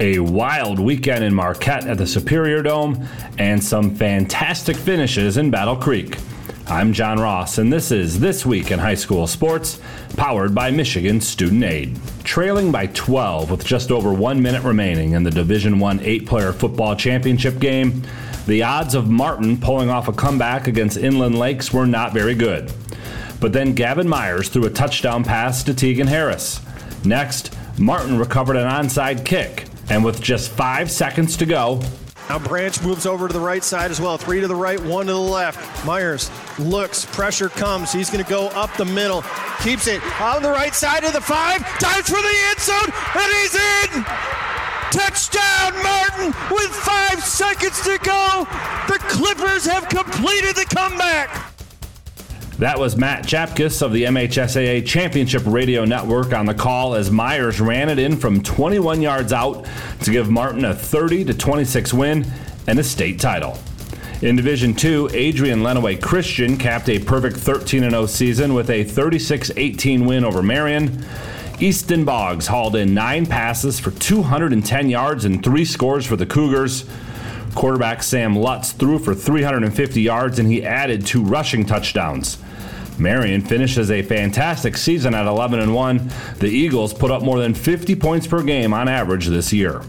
a wild weekend in Marquette at the Superior Dome, and some fantastic finishes in Battle Creek. I'm John Ross, and this is This Week in High School Sports, powered by Michigan Student Aid. Trailing by 12 with just over one minute remaining in the Division One eight-player football championship game, the odds of Martin pulling off a comeback against Inland Lakes were not very good. But then Gavin Myers threw a touchdown pass to Tegan Harris. Next, Martin recovered an onside kick, and with just five seconds to go, now Branch moves over to the right side as well. Three to the right, one to the left. Myers looks, pressure comes. He's going to go up the middle. Keeps it on the right side of the five. Dives for the end zone, and he's in. Touchdown, Martin, with five seconds to go. The Clippers have completed the comeback. That was Matt Chapkus of the MHSAA Championship Radio Network on the call as Myers ran it in from 21 yards out to give Martin a 30 to 26 win and a state title. In Division 2, Adrian Lenawee Christian capped a perfect 13 0 season with a 36 18 win over Marion. Easton Boggs hauled in nine passes for 210 yards and three scores for the Cougars. Quarterback Sam Lutz threw for 350 yards and he added two rushing touchdowns. Marion finishes a fantastic season at 11 and 1. The Eagles put up more than 50 points per game on average this year.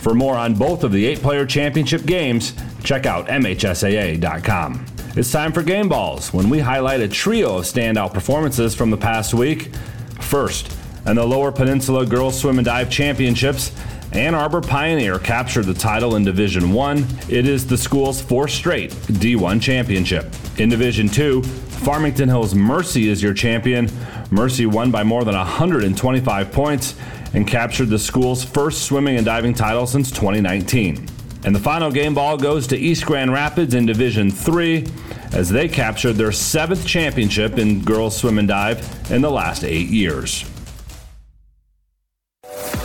For more on both of the eight player championship games, check out MHSAA.com. It's time for Game Balls when we highlight a trio of standout performances from the past week. First, in the Lower Peninsula Girls Swim and Dive Championships, Ann Arbor Pioneer captured the title in Division 1. It is the school's fourth straight D1 championship. In Division 2, Farmington Hills Mercy is your champion. Mercy won by more than 125 points and captured the school's first swimming and diving title since 2019. And the final game ball goes to East Grand Rapids in Division 3 as they captured their seventh championship in girls swim and dive in the last eight years.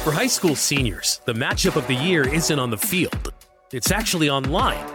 For high school seniors, the matchup of the year isn't on the field, it's actually online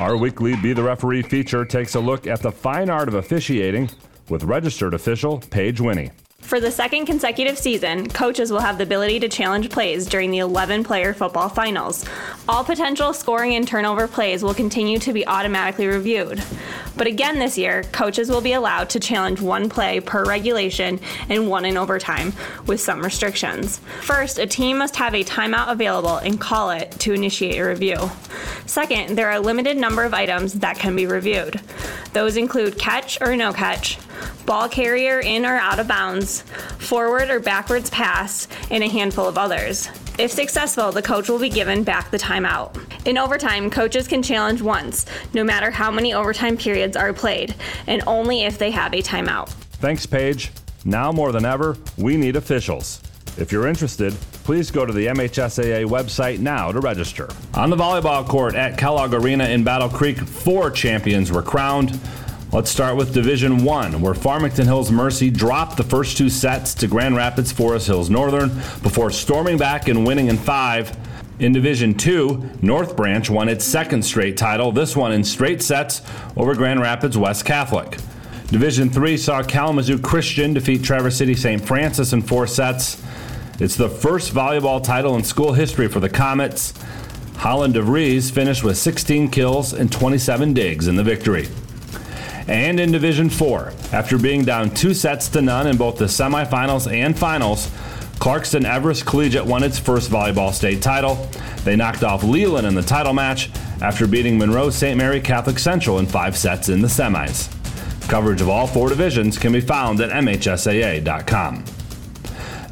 Our weekly Be the Referee feature takes a look at the fine art of officiating with registered official Paige Winnie. For the second consecutive season, coaches will have the ability to challenge plays during the 11 player football finals. All potential scoring and turnover plays will continue to be automatically reviewed. But again this year, coaches will be allowed to challenge one play per regulation and one in overtime, with some restrictions. First, a team must have a timeout available and call it to initiate a review. Second, there are a limited number of items that can be reviewed. Those include catch or no catch, ball carrier in or out of bounds, forward or backwards pass, and a handful of others. If successful, the coach will be given back the timeout. In overtime, coaches can challenge once, no matter how many overtime periods are played, and only if they have a timeout. Thanks, Paige. Now more than ever, we need officials. If you're interested, please go to the MHSAA website now to register. On the volleyball court at Kellogg Arena in Battle Creek, four champions were crowned. Let's start with Division 1, where Farmington Hills Mercy dropped the first two sets to Grand Rapids Forest Hills Northern before storming back and winning in five. In Division 2, North Branch won its second straight title, this one in straight sets over Grand Rapids West Catholic. Division 3 saw Kalamazoo Christian defeat Traverse City St. Francis in four sets. It's the first volleyball title in school history for the Comets. Holland DeVries finished with 16 kills and 27 digs in the victory and in Division 4. After being down two sets to none in both the semifinals and finals, Clarkston Everest Collegiate won its first volleyball state title. They knocked off Leland in the title match after beating Monroe St. Mary Catholic Central in five sets in the semis. Coverage of all four divisions can be found at MHSAA.com.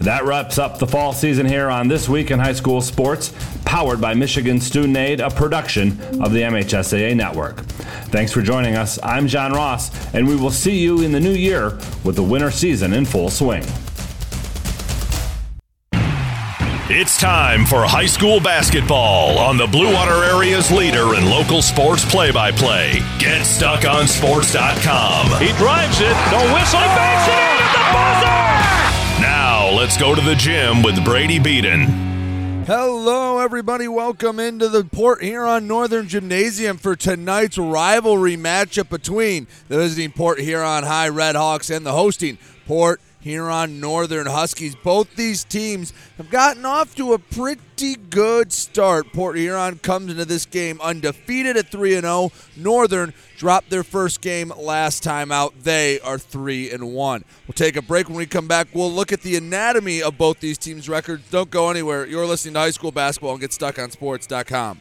That wraps up the fall season here on This Week in High School Sports, powered by Michigan Student Aid, a production of the MHSAA Network. Thanks for joining us. I'm John Ross, and we will see you in the new year with the winter season in full swing. It's time for high school basketball on the Blue Water Area's leader in local sports play by play. GetStuckOnSports.com. He drives it, no whistle, he banks it in at the buzzer! Now, let's go to the gym with Brady Beaton. Hello, everybody. Welcome into the Port Huron Northern Gymnasium for tonight's rivalry matchup between the visiting Port Huron High Redhawks and the hosting Port Huron Northern Huskies. Both these teams have gotten off to a pretty good start. Port Huron comes into this game undefeated at 3 0. Northern dropped their first game last time out. They are 3 and 1. We'll take a break when we come back. We'll look at the anatomy of both these teams' records. Don't go anywhere. You're listening to high school basketball and get stuck on sports.com.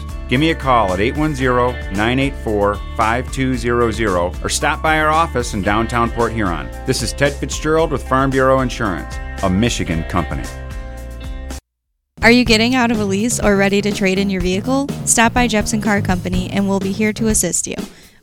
Give me a call at 810 984 5200 or stop by our office in downtown Port Huron. This is Ted Fitzgerald with Farm Bureau Insurance, a Michigan company. Are you getting out of a lease or ready to trade in your vehicle? Stop by Jepson Car Company and we'll be here to assist you.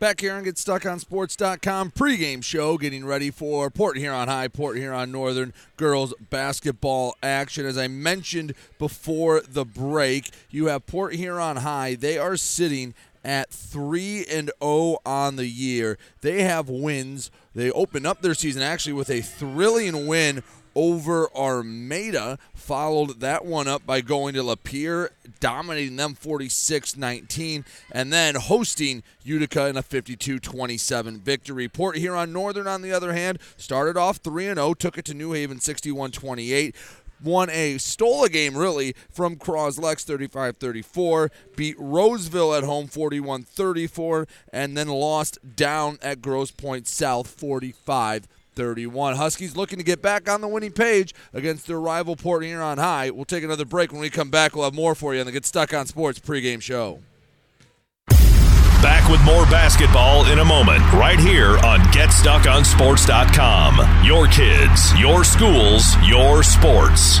Back here on GetStuckOnSports.com pregame show, getting ready for Port Huron High, Port Huron Northern girls basketball action. As I mentioned before the break, you have Port Huron High. They are sitting at 3 and 0 on the year. They have wins. They open up their season actually with a thrilling win over Armada. Followed that one up by going to Lapeer, dominating them 46 19, and then hosting Utica in a 52 27 victory. Port Huron Northern, on the other hand, started off 3 0, took it to New Haven 61 28 won a stole a game really from Croslex 35-34, beat Roseville at home 41-34, and then lost down at Grosse Pointe South 45 31. Huskies looking to get back on the winning page against their rival Port Huron High. We'll take another break. When we come back, we'll have more for you on the Get Stuck on Sports pregame show. Back with more basketball in a moment, right here on GetStuckOnSports.com. Your kids, your schools, your sports.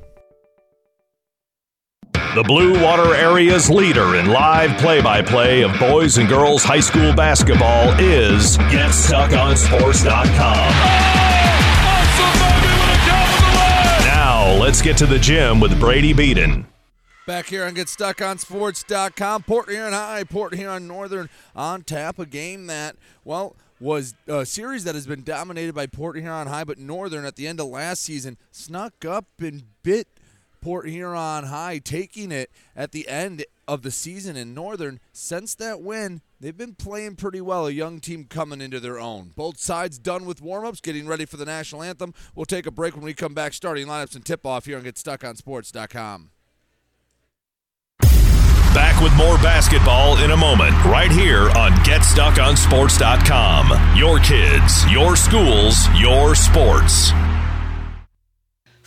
The Blue Water Area's leader in live play by play of boys and girls high school basketball is GetStuckOnSports.com. Now, let's get to the gym with Brady Beaton. Back here on GetStuckOnSports.com. Port Huron High, Port Huron Northern on tap. A game that, well, was a series that has been dominated by Port Huron High, but Northern at the end of last season snuck up and bit Port Huron High, taking it at the end of the season in Northern. Since that win, they've been playing pretty well. A young team coming into their own. Both sides done with warm-ups, getting ready for the national anthem. We'll take a break when we come back. Starting lineups and tip-off here on GetStuckOnSports.com. Back with more basketball in a moment, right here on GetStuckOnSports.com. Your kids, your schools, your sports.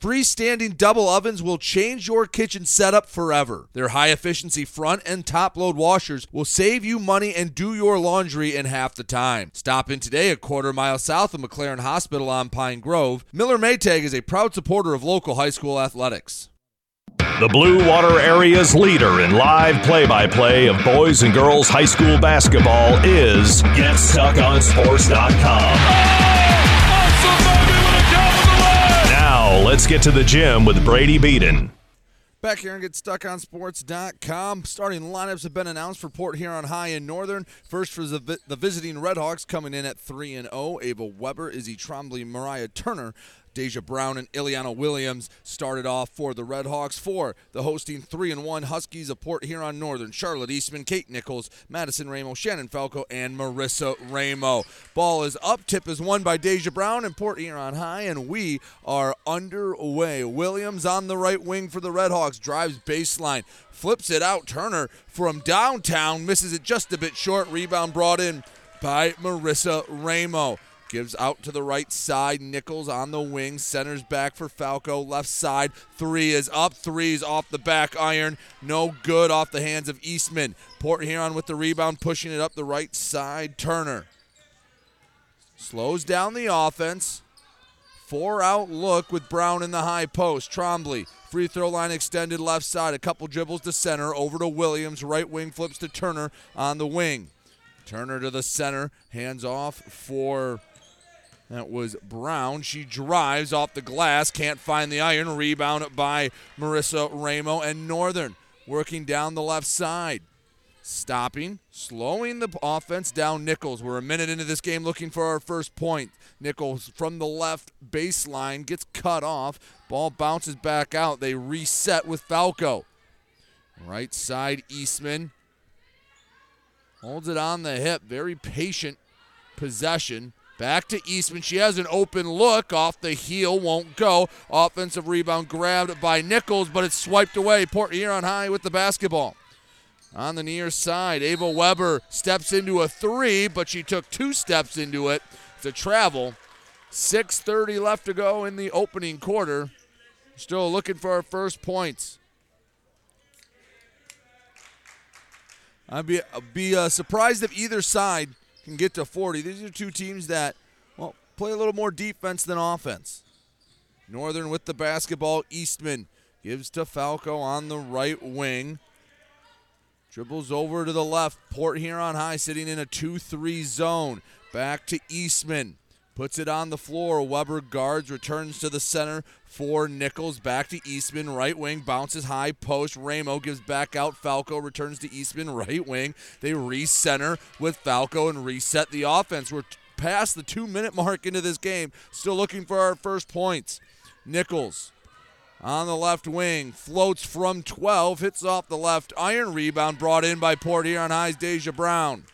Freestanding double ovens will change your kitchen setup forever. Their high efficiency front and top load washers will save you money and do your laundry in half the time. Stop in today a quarter mile south of McLaren Hospital on Pine Grove. Miller Maytag is a proud supporter of local high school athletics. The Blue Water Area's leader in live play by play of boys and girls high school basketball is GetStuckOnSports.com. Now, let's get to the gym with Brady Beaton. Back here and get stuck on sports.com. Starting lineups have been announced for Port Huron High and Northern. First for the, the visiting Redhawks coming in at 3 and 0. Ava Weber, Izzy Trombley, Mariah Turner Deja Brown and Ileana Williams started off for the Redhawks. For the hosting 3 and 1 Huskies of Port Huron Northern, Charlotte Eastman, Kate Nichols, Madison Ramo, Shannon Falco, and Marissa Ramo. Ball is up. Tip is won by Deja Brown and Port Huron High, and we are underway. Williams on the right wing for the Redhawks, drives baseline, flips it out. Turner from downtown misses it just a bit short. Rebound brought in by Marissa Ramo. Gives out to the right side. Nichols on the wing. Centers back for Falco. Left side. Three is up. Three's off the back iron. No good off the hands of Eastman. Port Huron with the rebound, pushing it up the right side. Turner slows down the offense. Four out look with Brown in the high post. Trombley, free throw line extended left side. A couple dribbles to center. Over to Williams. Right wing flips to Turner on the wing. Turner to the center. Hands off for that was Brown. She drives off the glass, can't find the iron. Rebound by Marissa Ramo and Northern working down the left side. Stopping, slowing the offense down. Nichols. We're a minute into this game looking for our first point. Nichols from the left baseline gets cut off. Ball bounces back out. They reset with Falco. Right side, Eastman Holds it on the hip. Very patient possession. Back to Eastman. She has an open look off the heel, won't go. Offensive rebound grabbed by Nichols, but it's swiped away. Port Huron high with the basketball. On the near side, Ava Weber steps into a three, but she took two steps into it to travel. 6.30 left to go in the opening quarter. Still looking for our first points. I'd be, be uh, surprised if either side can get to 40. These are two teams that, well, play a little more defense than offense. Northern with the basketball. Eastman gives to Falco on the right wing. Dribbles over to the left. Port Huron High sitting in a 2 3 zone. Back to Eastman. Puts it on the floor. Weber guards, returns to the center for Nichols. Back to Eastman, right wing, bounces high post. Ramo gives back out. Falco returns to Eastman, right wing. They recenter with Falco and reset the offense. We're past the two minute mark into this game. Still looking for our first points. Nichols on the left wing, floats from 12, hits off the left iron rebound brought in by Port Huron High's Deja Brown.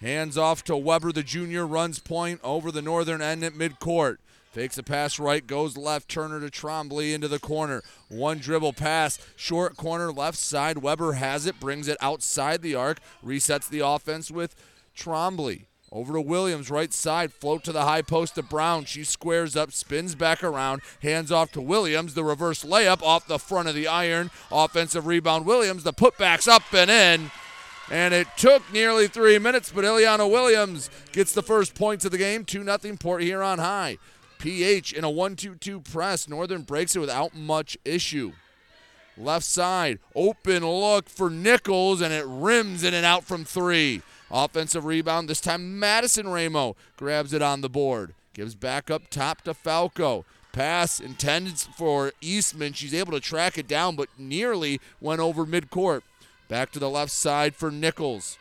Hands off to Weber, the junior, runs point over the northern end at midcourt. Fakes a pass right, goes left. Turner to Trombley into the corner. One dribble pass, short corner, left side. Weber has it, brings it outside the arc, resets the offense with Trombley. Over to Williams, right side, float to the high post to Brown. She squares up, spins back around, hands off to Williams. The reverse layup off the front of the iron. Offensive rebound, Williams. The putback's up and in. And it took nearly three minutes, but Ileana Williams gets the first points of the game. 2 0 Port Huron High. PH in a 1 2 2 press. Northern breaks it without much issue. Left side, open look for Nichols, and it rims in and out from three. Offensive rebound. This time, Madison Ramo grabs it on the board. Gives back up top to Falco. Pass intended for Eastman. She's able to track it down, but nearly went over midcourt. Back to the left side for Nichols.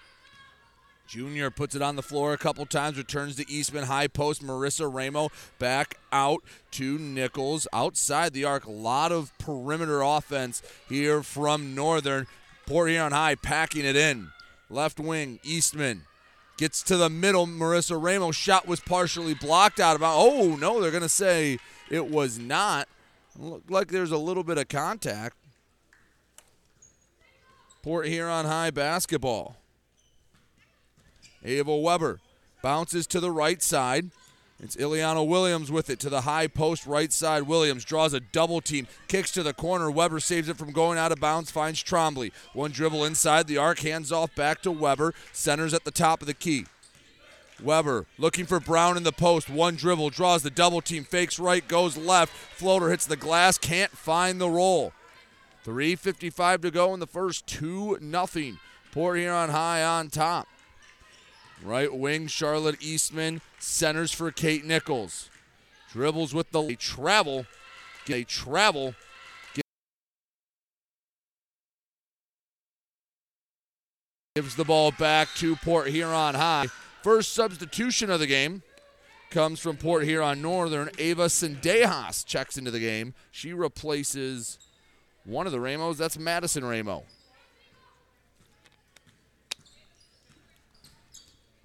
Junior puts it on the floor a couple times, returns to Eastman. High post, Marissa Ramo back out to Nichols. Outside the arc, a lot of perimeter offense here from Northern. Port Huron High packing it in. Left wing, Eastman gets to the middle. Marissa Ramos shot was partially blocked out of Oh, no, they're going to say it was not. Looked like there's a little bit of contact. Port Huron High basketball. Ava Weber bounces to the right side. It's Ileana Williams with it to the high post right side. Williams draws a double team, kicks to the corner. Weber saves it from going out of bounds, finds Trombley. One dribble inside the arc, hands off back to Weber. Centers at the top of the key. Weber looking for Brown in the post. One dribble, draws the double team, fakes right, goes left. Floater hits the glass, can't find the roll. 3.55 to go in the first, 2 nothing. Port Huron High on top. Right wing, Charlotte Eastman centers for Kate Nichols. Dribbles with the travel. Get travel. Gives the ball back to Port Huron High. First substitution of the game comes from Port Huron Northern. Ava Sendejas checks into the game. She replaces one of the Ramos. That's Madison Ramo.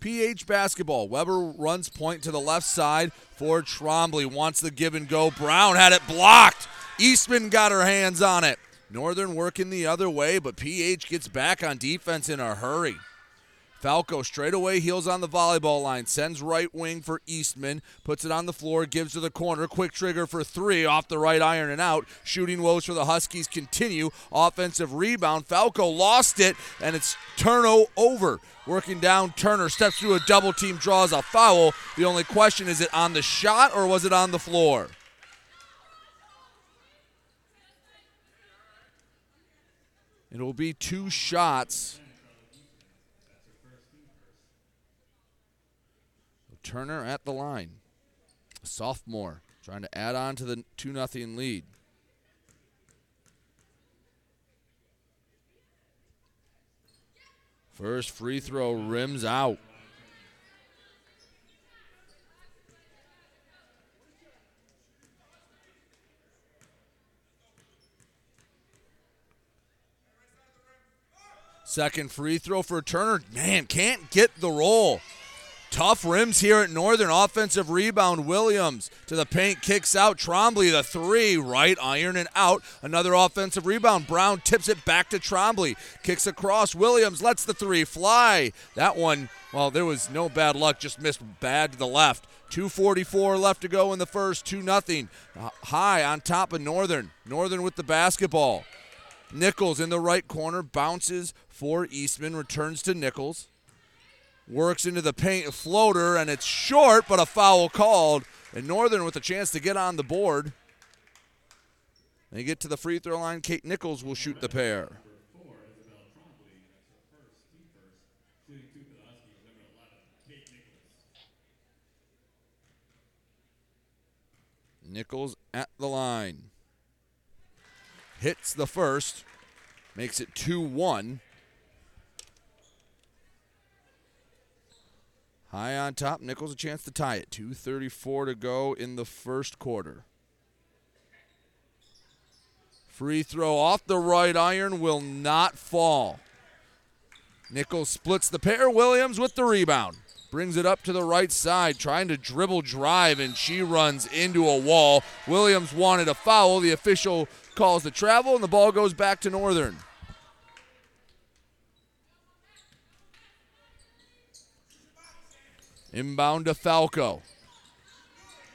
PH basketball. Weber runs point to the left side for Trombley. Wants the give and go. Brown had it blocked. Eastman got her hands on it. Northern working the other way, but PH gets back on defense in a hurry. Falco straight away heels on the volleyball line, sends right wing for Eastman, puts it on the floor, gives to the corner, quick trigger for three off the right iron and out. Shooting woes for the Huskies continue. Offensive rebound. Falco lost it, and it's turnover over. Working down, Turner steps through a double team, draws a foul. The only question is it on the shot or was it on the floor? It will be two shots. Turner at the line. Sophomore trying to add on to the 2 0 lead. First free throw rims out. Second free throw for Turner. Man, can't get the roll. Tough rims here at Northern. Offensive rebound. Williams to the paint, kicks out. Trombley, the three, right iron and out. Another offensive rebound. Brown tips it back to Trombley. Kicks across. Williams lets the three fly. That one, well, there was no bad luck, just missed bad to the left. 244 left to go in the first, 2 nothing. Uh, high on top of Northern. Northern with the basketball. Nichols in the right corner, bounces for Eastman, returns to Nichols works into the paint floater, and it's short, but a foul called. And Northern with a chance to get on the board. They get to the free throw line. Kate Nichols will shoot the pair. Nichols at the line. Hits the first, makes it 2 1. High on top. Nichols a chance to tie it. 2.34 to go in the first quarter. Free throw off the right iron will not fall. Nichols splits the pair. Williams with the rebound. Brings it up to the right side, trying to dribble drive, and she runs into a wall. Williams wanted a foul. The official calls the travel, and the ball goes back to Northern. Inbound to Falco.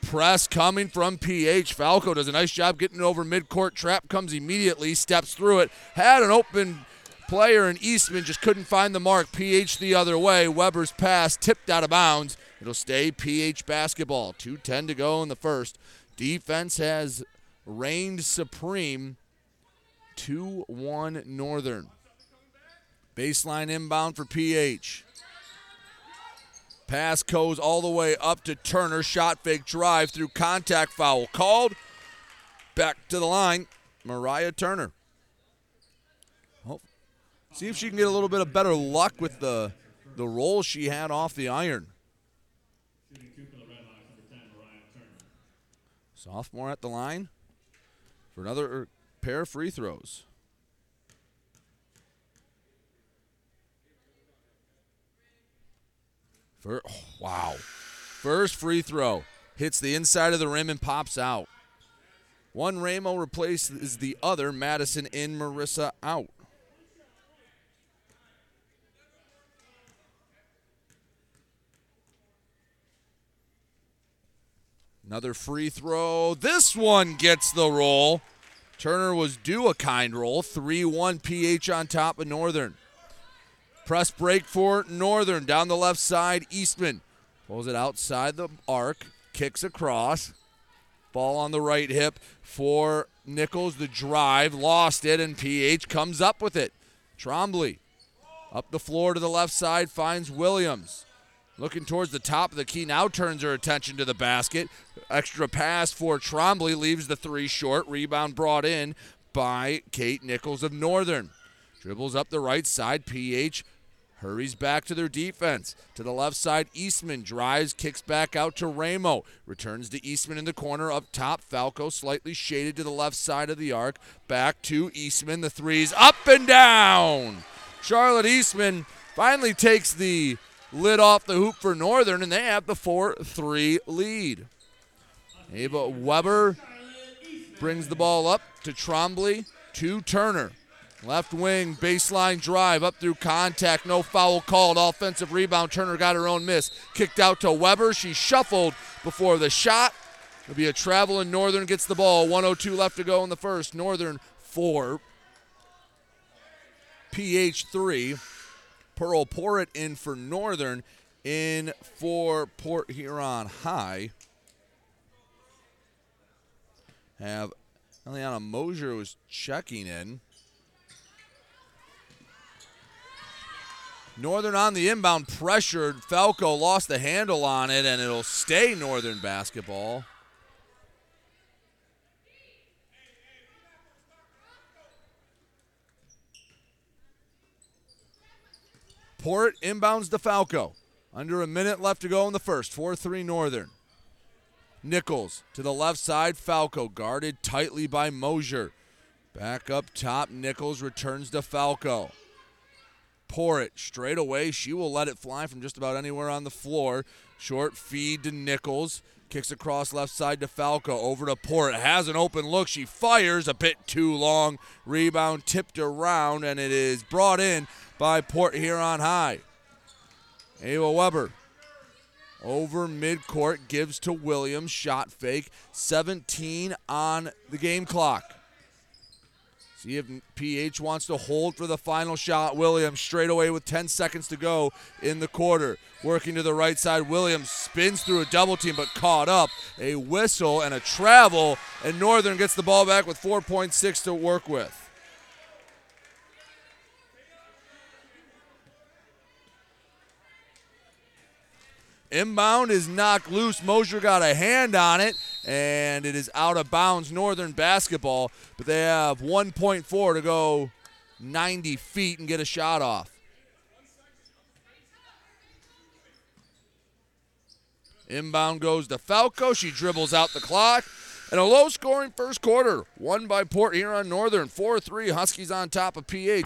Press coming from PH. Falco does a nice job getting over midcourt. Trap comes immediately, steps through it. Had an open player, in Eastman just couldn't find the mark. PH the other way. Weber's pass tipped out of bounds. It'll stay PH basketball. 2.10 to go in the first. Defense has reigned supreme. 2 1 Northern. Baseline inbound for PH. Pass goes all the way up to Turner. Shot fake drive through contact foul called. Back to the line, Mariah Turner. Oh, see if she can get a little bit of better luck with the the roll she had off the iron. Sophomore at the line for another pair of free throws. For, oh, wow. First free throw hits the inside of the rim and pops out. One Ramo replaces the other. Madison in, Marissa out. Another free throw. This one gets the roll. Turner was due a kind roll. 3 1 PH on top of Northern. Press break for Northern down the left side. Eastman pulls it outside the arc, kicks across. Ball on the right hip for Nichols. The drive, lost it, and PH comes up with it. Trombley up the floor to the left side, finds Williams. Looking towards the top of the key, now turns her attention to the basket. Extra pass for Trombley leaves the three short. Rebound brought in by Kate Nichols of Northern. Dribbles up the right side. PH Hurries back to their defense. To the left side, Eastman drives, kicks back out to Ramo. Returns to Eastman in the corner up top. Falco slightly shaded to the left side of the arc. Back to Eastman. The threes up and down. Charlotte Eastman finally takes the lid off the hoop for Northern, and they have the 4 3 lead. Ava Weber brings the ball up to Trombley, to Turner. Left wing baseline drive up through contact. No foul called. Offensive rebound. Turner got her own miss. Kicked out to Weber. She shuffled before the shot. It'll be a travel and Northern gets the ball. 102 left to go in the first. Northern 4. PH 3. Pearl Porritt in for Northern. In for Port Huron High. Have Eliana Mosier was checking in. Northern on the inbound pressured. Falco lost the handle on it, and it'll stay Northern basketball. Port inbounds to Falco. Under a minute left to go in the first. 4 3 Northern. Nichols to the left side. Falco guarded tightly by Mosier. Back up top. Nichols returns to Falco. Porritt straight away. She will let it fly from just about anywhere on the floor. Short feed to Nichols. Kicks across left side to Falco. Over to Port. Has an open look. She fires a bit too long. Rebound tipped around, and it is brought in by Port Huron High. Ava Weber over midcourt gives to Williams. Shot fake. 17 on the game clock. See if PH wants to hold for the final shot. Williams straight away with 10 seconds to go in the quarter. Working to the right side. Williams spins through a double team but caught up. A whistle and a travel. And Northern gets the ball back with 4.6 to work with. Inbound is knocked loose. Mosier got a hand on it, and it is out of bounds. Northern basketball, but they have 1.4 to go 90 feet and get a shot off. Inbound goes to Falco. She dribbles out the clock. And a low scoring first quarter, won by Port Huron Northern. 4 3, Huskies on top of PH.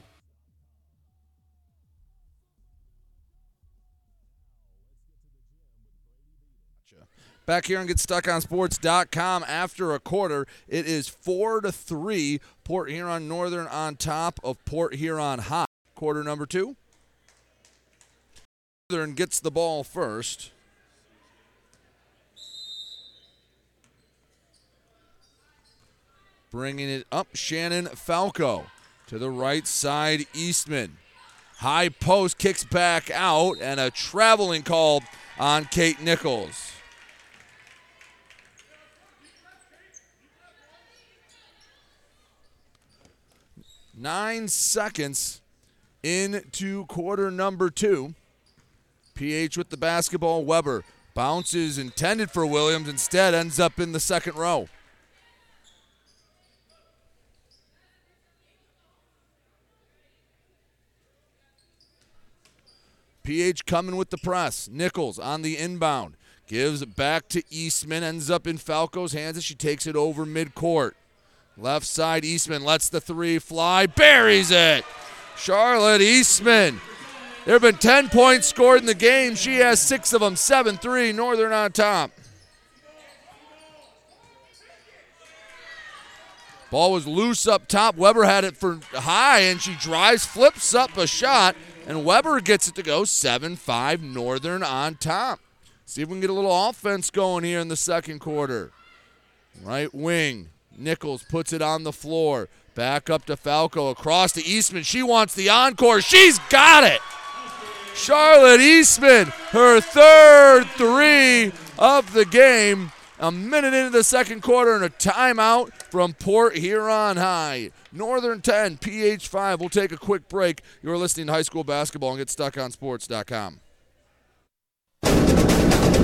Back here on GetStuckOnSports.com after a quarter, it is four to three. Port Huron Northern on top of Port Huron High. Quarter number two. Northern gets the ball first. Bringing it up, Shannon Falco to the right side, Eastman. High post kicks back out, and a traveling call on Kate Nichols. Nine seconds into quarter number two. PH with the basketball. Weber bounces intended for Williams, instead ends up in the second row. PH coming with the press. Nichols on the inbound. Gives back to Eastman. Ends up in Falco's hands as she takes it over midcourt. Left side, Eastman lets the three fly. Buries it. Charlotte Eastman. There have been 10 points scored in the game. She has six of them. 7 3. Northern on top. Ball was loose up top. Weber had it for high, and she drives, flips up a shot, and Weber gets it to go 7 5 Northern on top. See if we can get a little offense going here in the second quarter. Right wing. Nichols puts it on the floor. Back up to Falco. Across to Eastman. She wants the encore. She's got it. Charlotte Eastman, her third three of the game. A minute into the second quarter and a timeout from Port Huron High. Northern 10, PH 5. We'll take a quick break. You're listening to high school basketball and get stuck on sports.com.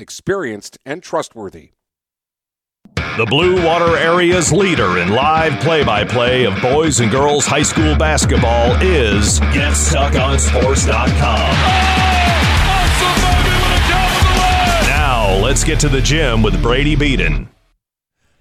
experienced and trustworthy. The Blue Water Area's leader in live play by play of boys and girls high school basketball is GetStuckOnSports.com. Now, let's get to the gym with Brady Beaton.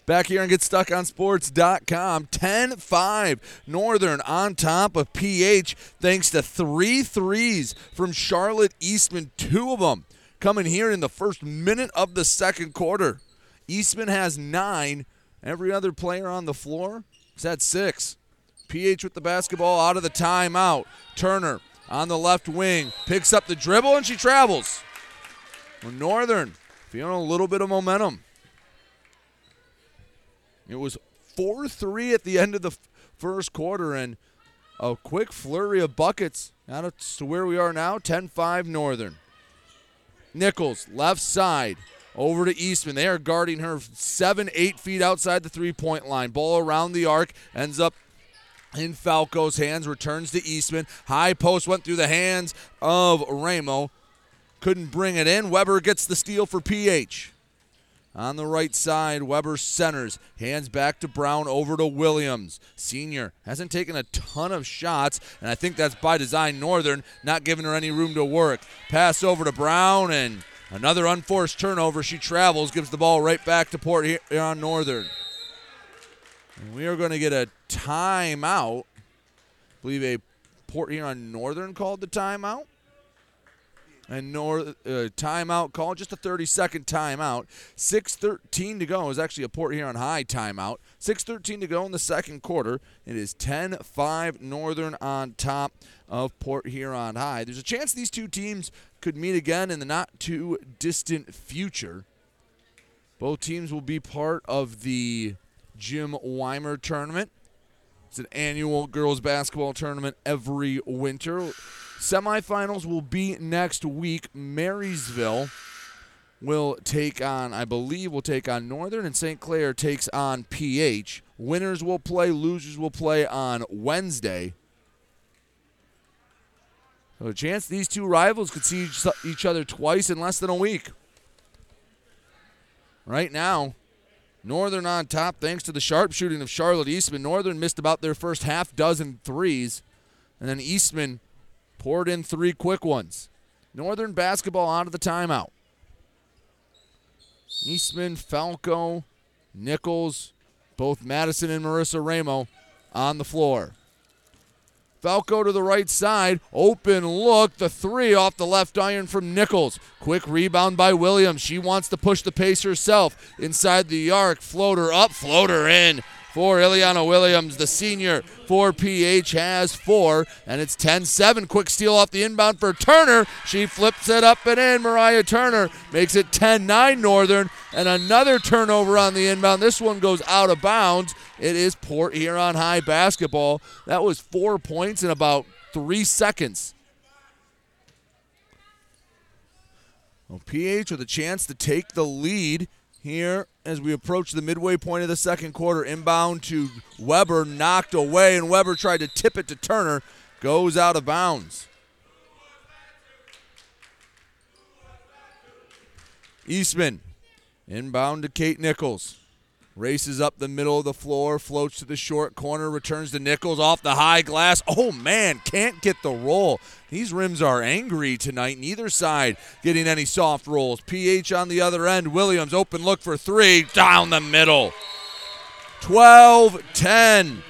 Back here and get stuck on sports.com. 10 5 Northern on top of PH thanks to three threes from Charlotte Eastman, two of them coming here in the first minute of the second quarter. Eastman has nine. Every other player on the floor is at six. PH with the basketball out of the timeout. Turner on the left wing picks up the dribble and she travels. Northern feeling a little bit of momentum. It was 4 3 at the end of the f- first quarter, and a quick flurry of buckets. Now to where we are now 10 5 Northern. Nichols, left side, over to Eastman. They are guarding her seven, eight feet outside the three point line. Ball around the arc, ends up in Falco's hands, returns to Eastman. High post went through the hands of Ramo. Couldn't bring it in. Weber gets the steal for PH. On the right side, Weber centers. Hands back to Brown over to Williams. Senior hasn't taken a ton of shots, and I think that's by design. Northern not giving her any room to work. Pass over to Brown, and another unforced turnover. She travels, gives the ball right back to Port Huron Northern. And we are going to get a timeout. I believe a Port Huron Northern called the timeout and North uh, timeout call, just a 30 second timeout. 6:13 to go. Was actually a Port Huron High timeout. 6:13 to go in the second quarter. It is 10-5 Northern on top of Port Huron High. There's a chance these two teams could meet again in the not too distant future. Both teams will be part of the Jim Weimer tournament. It's an annual girls basketball tournament every winter. Semifinals will be next week. Marysville will take on, I believe, will take on Northern, and St. Clair takes on PH. Winners will play, losers will play on Wednesday. So a chance these two rivals could see each other twice in less than a week. Right now, Northern on top thanks to the sharpshooting of Charlotte Eastman. Northern missed about their first half dozen threes, and then Eastman poured in three quick ones. Northern basketball out of the timeout. Eastman, Falco, Nichols, both Madison and Marissa Ramo on the floor. Falco to the right side. Open look. The three off the left iron from Nichols. Quick rebound by Williams. She wants to push the pace herself. Inside the arc. Floater up, floater in for Ileana Williams. The senior for PH has four, and it's 10 7. Quick steal off the inbound for Turner. She flips it up and in. Mariah Turner makes it 10 9 Northern, and another turnover on the inbound. This one goes out of bounds. It is Port Huron High basketball. That was four points in about three seconds. Well, PH with a chance to take the lead here as we approach the midway point of the second quarter. Inbound to Weber, knocked away, and Weber tried to tip it to Turner. Goes out of bounds. Eastman, inbound to Kate Nichols. Races up the middle of the floor, floats to the short corner, returns to Nichols off the high glass. Oh man, can't get the roll. These rims are angry tonight. Neither side getting any soft rolls. PH on the other end. Williams open look for three. Down the middle. 12 10.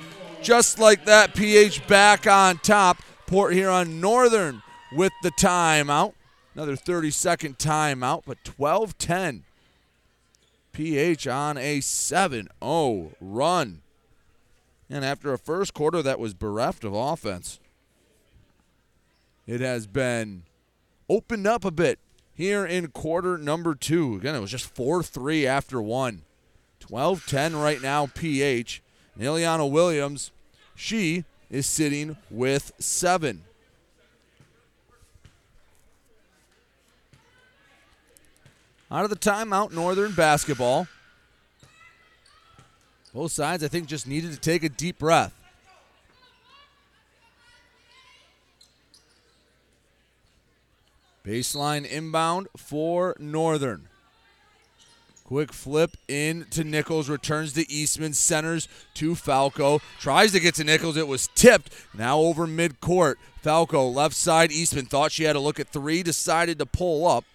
Just like that, PH back on top. Port Huron Northern with the timeout. Another 30 second timeout, but 12 10. PH on a 7 0 run. And after a first quarter that was bereft of offense, it has been opened up a bit here in quarter number two. Again, it was just 4 3 after one. 12 10 right now, PH. And Ileana Williams, she is sitting with seven. Out of the timeout, Northern basketball. Both sides, I think, just needed to take a deep breath. Baseline inbound for Northern. Quick flip in to Nichols, returns to Eastman, centers to Falco. Tries to get to Nichols. It was tipped. Now over midcourt. Falco, left side. Eastman thought she had a look at three, decided to pull up.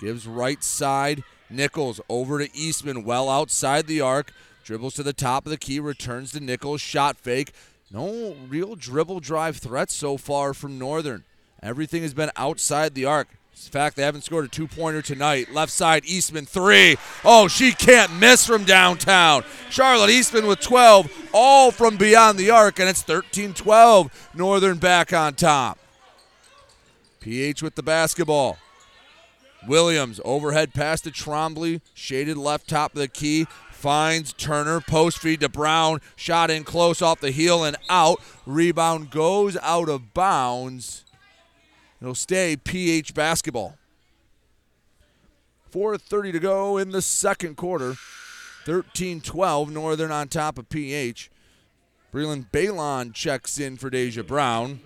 Gives right side. Nichols over to Eastman, well outside the arc. Dribbles to the top of the key, returns to Nichols. Shot fake. No real dribble drive threats so far from Northern. Everything has been outside the arc. In fact, they haven't scored a two pointer tonight. Left side, Eastman, three. Oh, she can't miss from downtown. Charlotte Eastman with 12, all from beyond the arc, and it's 13 12. Northern back on top. PH with the basketball. Williams, overhead pass to Trombley, shaded left top of the key. Finds Turner, post feed to Brown, shot in close off the heel and out. Rebound goes out of bounds. It'll stay PH basketball. 4.30 to go in the second quarter. 13 12, Northern on top of PH. Breland Balon checks in for Deja Brown.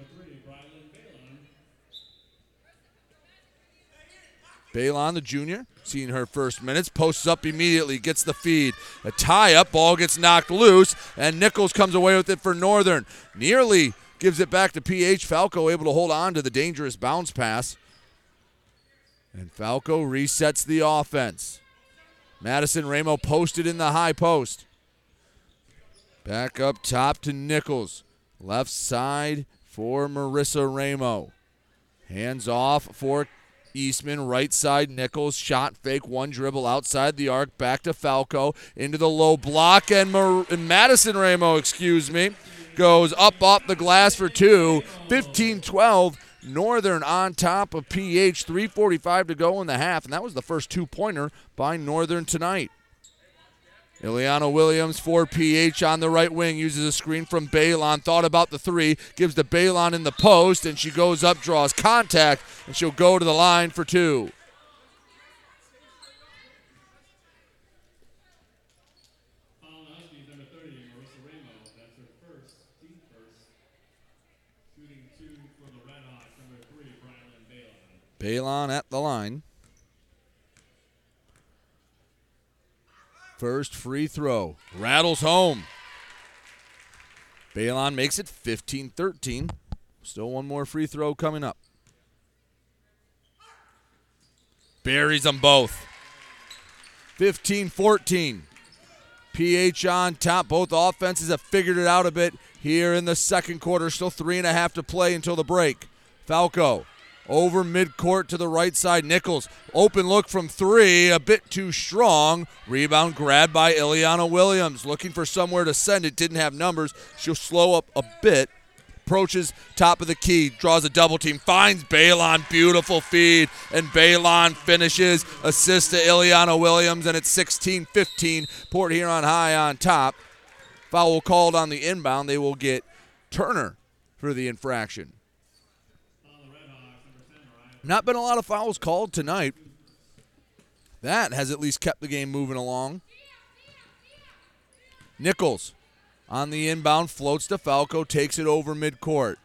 Balon, the junior, seeing her first minutes, posts up immediately, gets the feed. A tie up, ball gets knocked loose, and Nichols comes away with it for Northern. Nearly gives it back to PH. Falco able to hold on to the dangerous bounce pass. And Falco resets the offense. Madison Ramo posted in the high post. Back up top to Nichols. Left side for Marissa Ramo. Hands off for Eastman, right side, Nichols, shot fake, one dribble outside the arc, back to Falco, into the low block, and, Mar- and Madison Ramo, excuse me, goes up off the glass for two. 15 12. Northern on top of PH. 3.45 to go in the half, and that was the first two pointer by Northern tonight. Ileana Williams for PH on the right wing uses a screen from Balon. Thought about the three, gives to Balon in the post, and she goes up, draws contact, and she'll go to the line for two. Balon at the line. First free throw. Rattles home. Balon makes it 15 13. Still one more free throw coming up. Buries them both. 15 14. PH on top. Both offenses have figured it out a bit here in the second quarter. Still three and a half to play until the break. Falco over midcourt to the right side. Nichols, open look from three, a bit too strong. Rebound grabbed by Ileana Williams. Looking for somewhere to send it, didn't have numbers. She'll slow up a bit. Approaches top of the key, draws a double team, finds Balon, beautiful feed, and Balon finishes. Assist to Ileana Williams, and it's 16 15. Port Huron High on top. Foul called on the inbound. They will get Turner for the infraction. Not been a lot of fouls called tonight. That has at least kept the game moving along. Nichols on the inbound, floats to Falco, takes it over midcourt.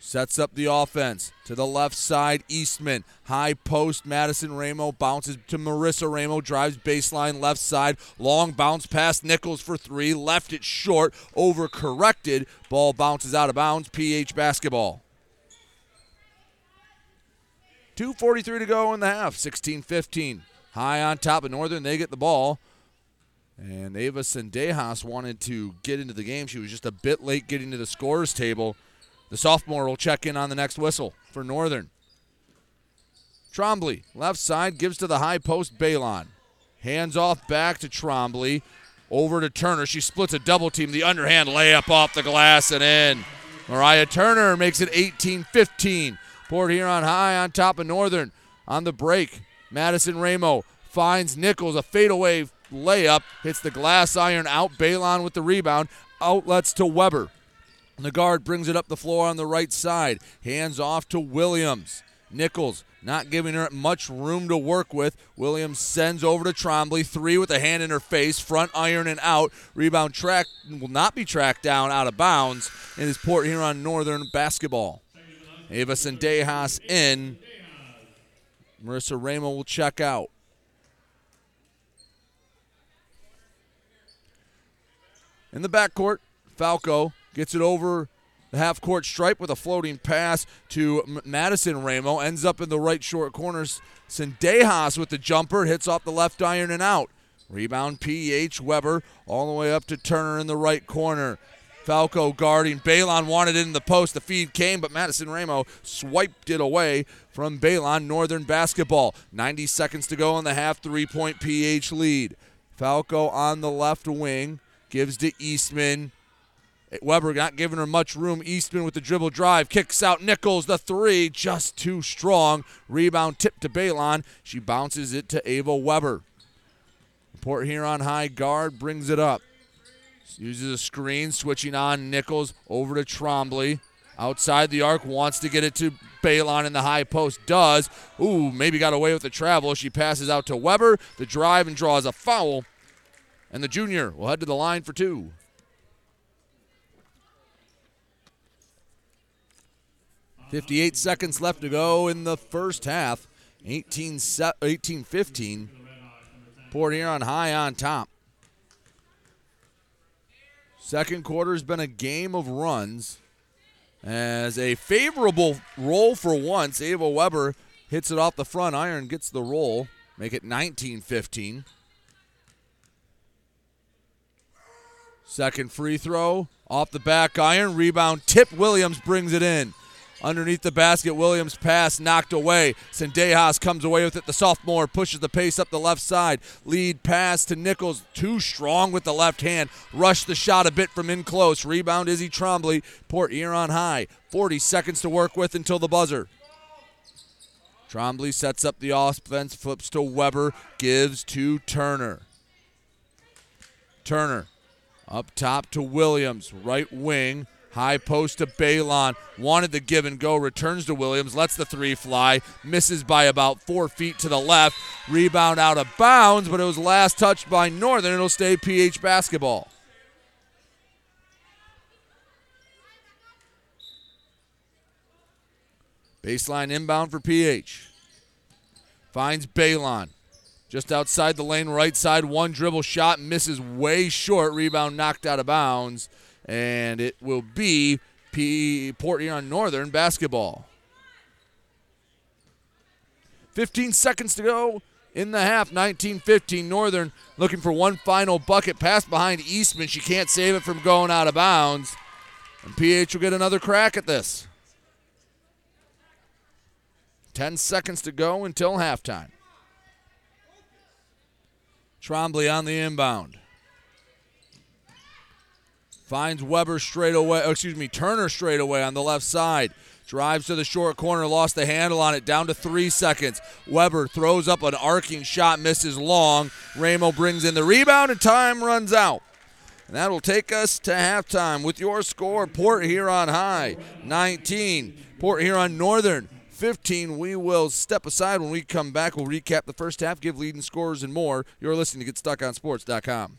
Sets up the offense to the left side. Eastman, high post. Madison Ramo bounces to Marissa Ramo, drives baseline left side. Long bounce past Nichols for three. Left it short, over corrected. Ball bounces out of bounds. PH basketball. 2.43 to go in the half. 16 15. High on top of Northern. They get the ball. And Ava Sendejas wanted to get into the game. She was just a bit late getting to the scorers table. The sophomore will check in on the next whistle for Northern. Trombley, left side, gives to the high post Balon. Hands off back to Trombley. Over to Turner. She splits a double team. The underhand layup off the glass and in. Mariah Turner makes it 18 15. Port Huron High on top of Northern. On the break, Madison Ramo finds Nichols. A fadeaway layup hits the glass iron out. Balon with the rebound. Outlets to Weber. The guard brings it up the floor on the right side. Hands off to Williams. Nichols not giving her much room to work with. Williams sends over to Trombley. Three with a hand in her face. Front iron and out. Rebound track will not be tracked down out of bounds. And is Port Huron Northern basketball. Ava Sendejas in. Marissa Ramo will check out. In the backcourt, Falco gets it over the half court stripe with a floating pass to Madison Ramo. Ends up in the right short corners. Sendejas with the jumper hits off the left iron and out. Rebound PH Weber all the way up to Turner in the right corner. Falco guarding. Balon wanted it in the post. The feed came, but Madison Ramo swiped it away from Balon. Northern basketball. 90 seconds to go in the half. Three point PH lead. Falco on the left wing gives to Eastman. Weber not giving her much room. Eastman with the dribble drive. Kicks out Nichols. The three just too strong. Rebound tip to Balon. She bounces it to Ava Weber. Port Huron high guard brings it up. Uses a screen, switching on Nichols over to Trombley. Outside the arc, wants to get it to Balon in the high post. Does. Ooh, maybe got away with the travel. She passes out to Weber. The drive and draws a foul. And the junior will head to the line for two. Fifty-eight seconds left to go in the first half. 18, 18 15. Port Huron high on top. Second quarter's been a game of runs. As a favorable roll for once, Ava Weber hits it off the front iron, gets the roll, make it 19 15. Second free throw off the back iron, rebound. Tip Williams brings it in. Underneath the basket, Williams' pass knocked away. Sendejas comes away with it. The sophomore pushes the pace up the left side. Lead pass to Nichols. Too strong with the left hand. Rushed the shot a bit from in close. Rebound Izzy Trombley. Port Huron high. 40 seconds to work with until the buzzer. Trombley sets up the offense, flips to Weber, gives to Turner. Turner up top to Williams, right wing. High post to Balon. Wanted the give and go. Returns to Williams. Lets the three fly. Misses by about four feet to the left. Rebound out of bounds, but it was last touched by Northern. It'll stay PH basketball. Baseline inbound for PH. Finds Balon. Just outside the lane, right side. One dribble shot. Misses way short. Rebound knocked out of bounds and it will be P- Port Huron Northern basketball. 15 seconds to go in the half. 19-15 Northern looking for one final bucket pass behind Eastman. She can't save it from going out of bounds. And PH will get another crack at this. 10 seconds to go until halftime. Trombley on the inbound. Finds Weber straight away, excuse me, Turner straight away on the left side. Drives to the short corner, lost the handle on it, down to three seconds. Weber throws up an arcing shot, misses long. Ramo brings in the rebound, and time runs out. And that will take us to halftime with your score Port Huron High 19, Port Huron Northern 15. We will step aside when we come back. We'll recap the first half, give leading scores, and more. You're listening to GetStuckOnSports.com.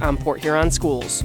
on Port Huron schools.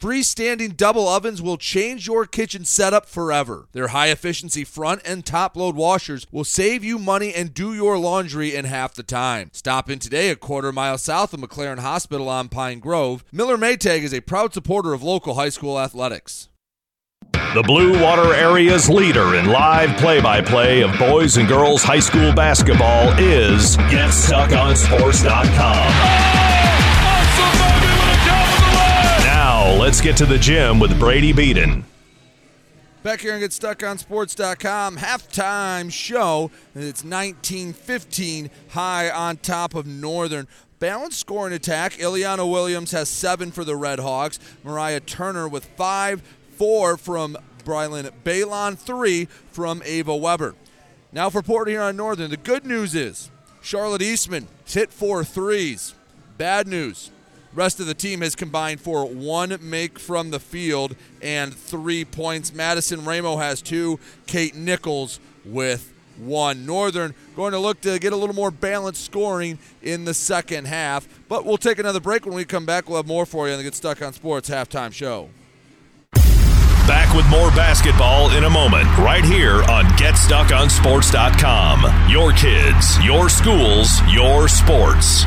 Freestanding double ovens will change your kitchen setup forever. Their high efficiency front and top load washers will save you money and do your laundry in half the time. Stop in today a quarter mile south of McLaren Hospital on Pine Grove. Miller Maytag is a proud supporter of local high school athletics. The Blue Water Area's leader in live play by play of boys and girls high school basketball is GetStuckOnSports.com. Now, let's get to the gym with Brady Beaton. Back here and get stuck on sports.com. Halftime show. It's 1915 high on top of Northern. Balanced scoring attack. Ileana Williams has seven for the Red Hawks. Mariah Turner with five, four from Brylan Balon, three from Ava Weber. Now for Port Huron Northern, the good news is Charlotte Eastman hit four threes. Bad news. Rest of the team has combined for one make from the field and three points. Madison Ramo has two. Kate Nichols with one. Northern going to look to get a little more balanced scoring in the second half. But we'll take another break. When we come back, we'll have more for you on the Get Stuck on Sports halftime show. Back with more basketball in a moment, right here on GetStuckOnSports.com. Your kids, your schools, your sports.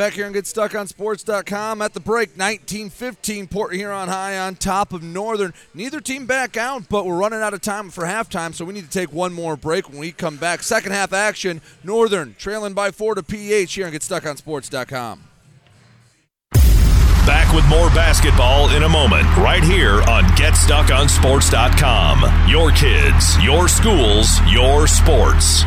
Back here and GetStuckOnSports.com at the break. 19-15, Port Huron High on top of Northern. Neither team back out, but we're running out of time for halftime, so we need to take one more break when we come back. Second half action, Northern trailing by four to PH here on GetStuckOnSports.com. Back with more basketball in a moment, right here on GetStuckOnSports.com. Your kids, your schools, your sports.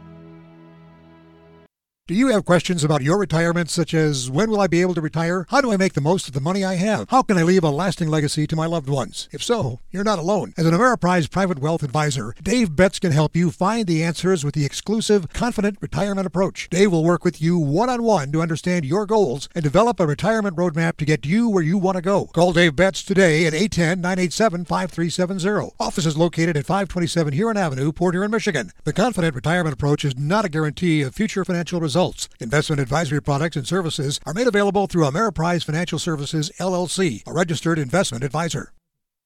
Do you have questions about your retirement, such as when will I be able to retire? How do I make the most of the money I have? How can I leave a lasting legacy to my loved ones? If so, you're not alone. As an Ameriprise Private Wealth Advisor, Dave Betts can help you find the answers with the exclusive Confident Retirement Approach. Dave will work with you one on one to understand your goals and develop a retirement roadmap to get you where you want to go. Call Dave Betts today at 810 987 5370. Office is located at 527 Huron Avenue, Port Huron, Michigan. The Confident Retirement Approach is not a guarantee of future financial results. Investment advisory products and services are made available through Ameriprise Financial Services, LLC, a registered investment advisor.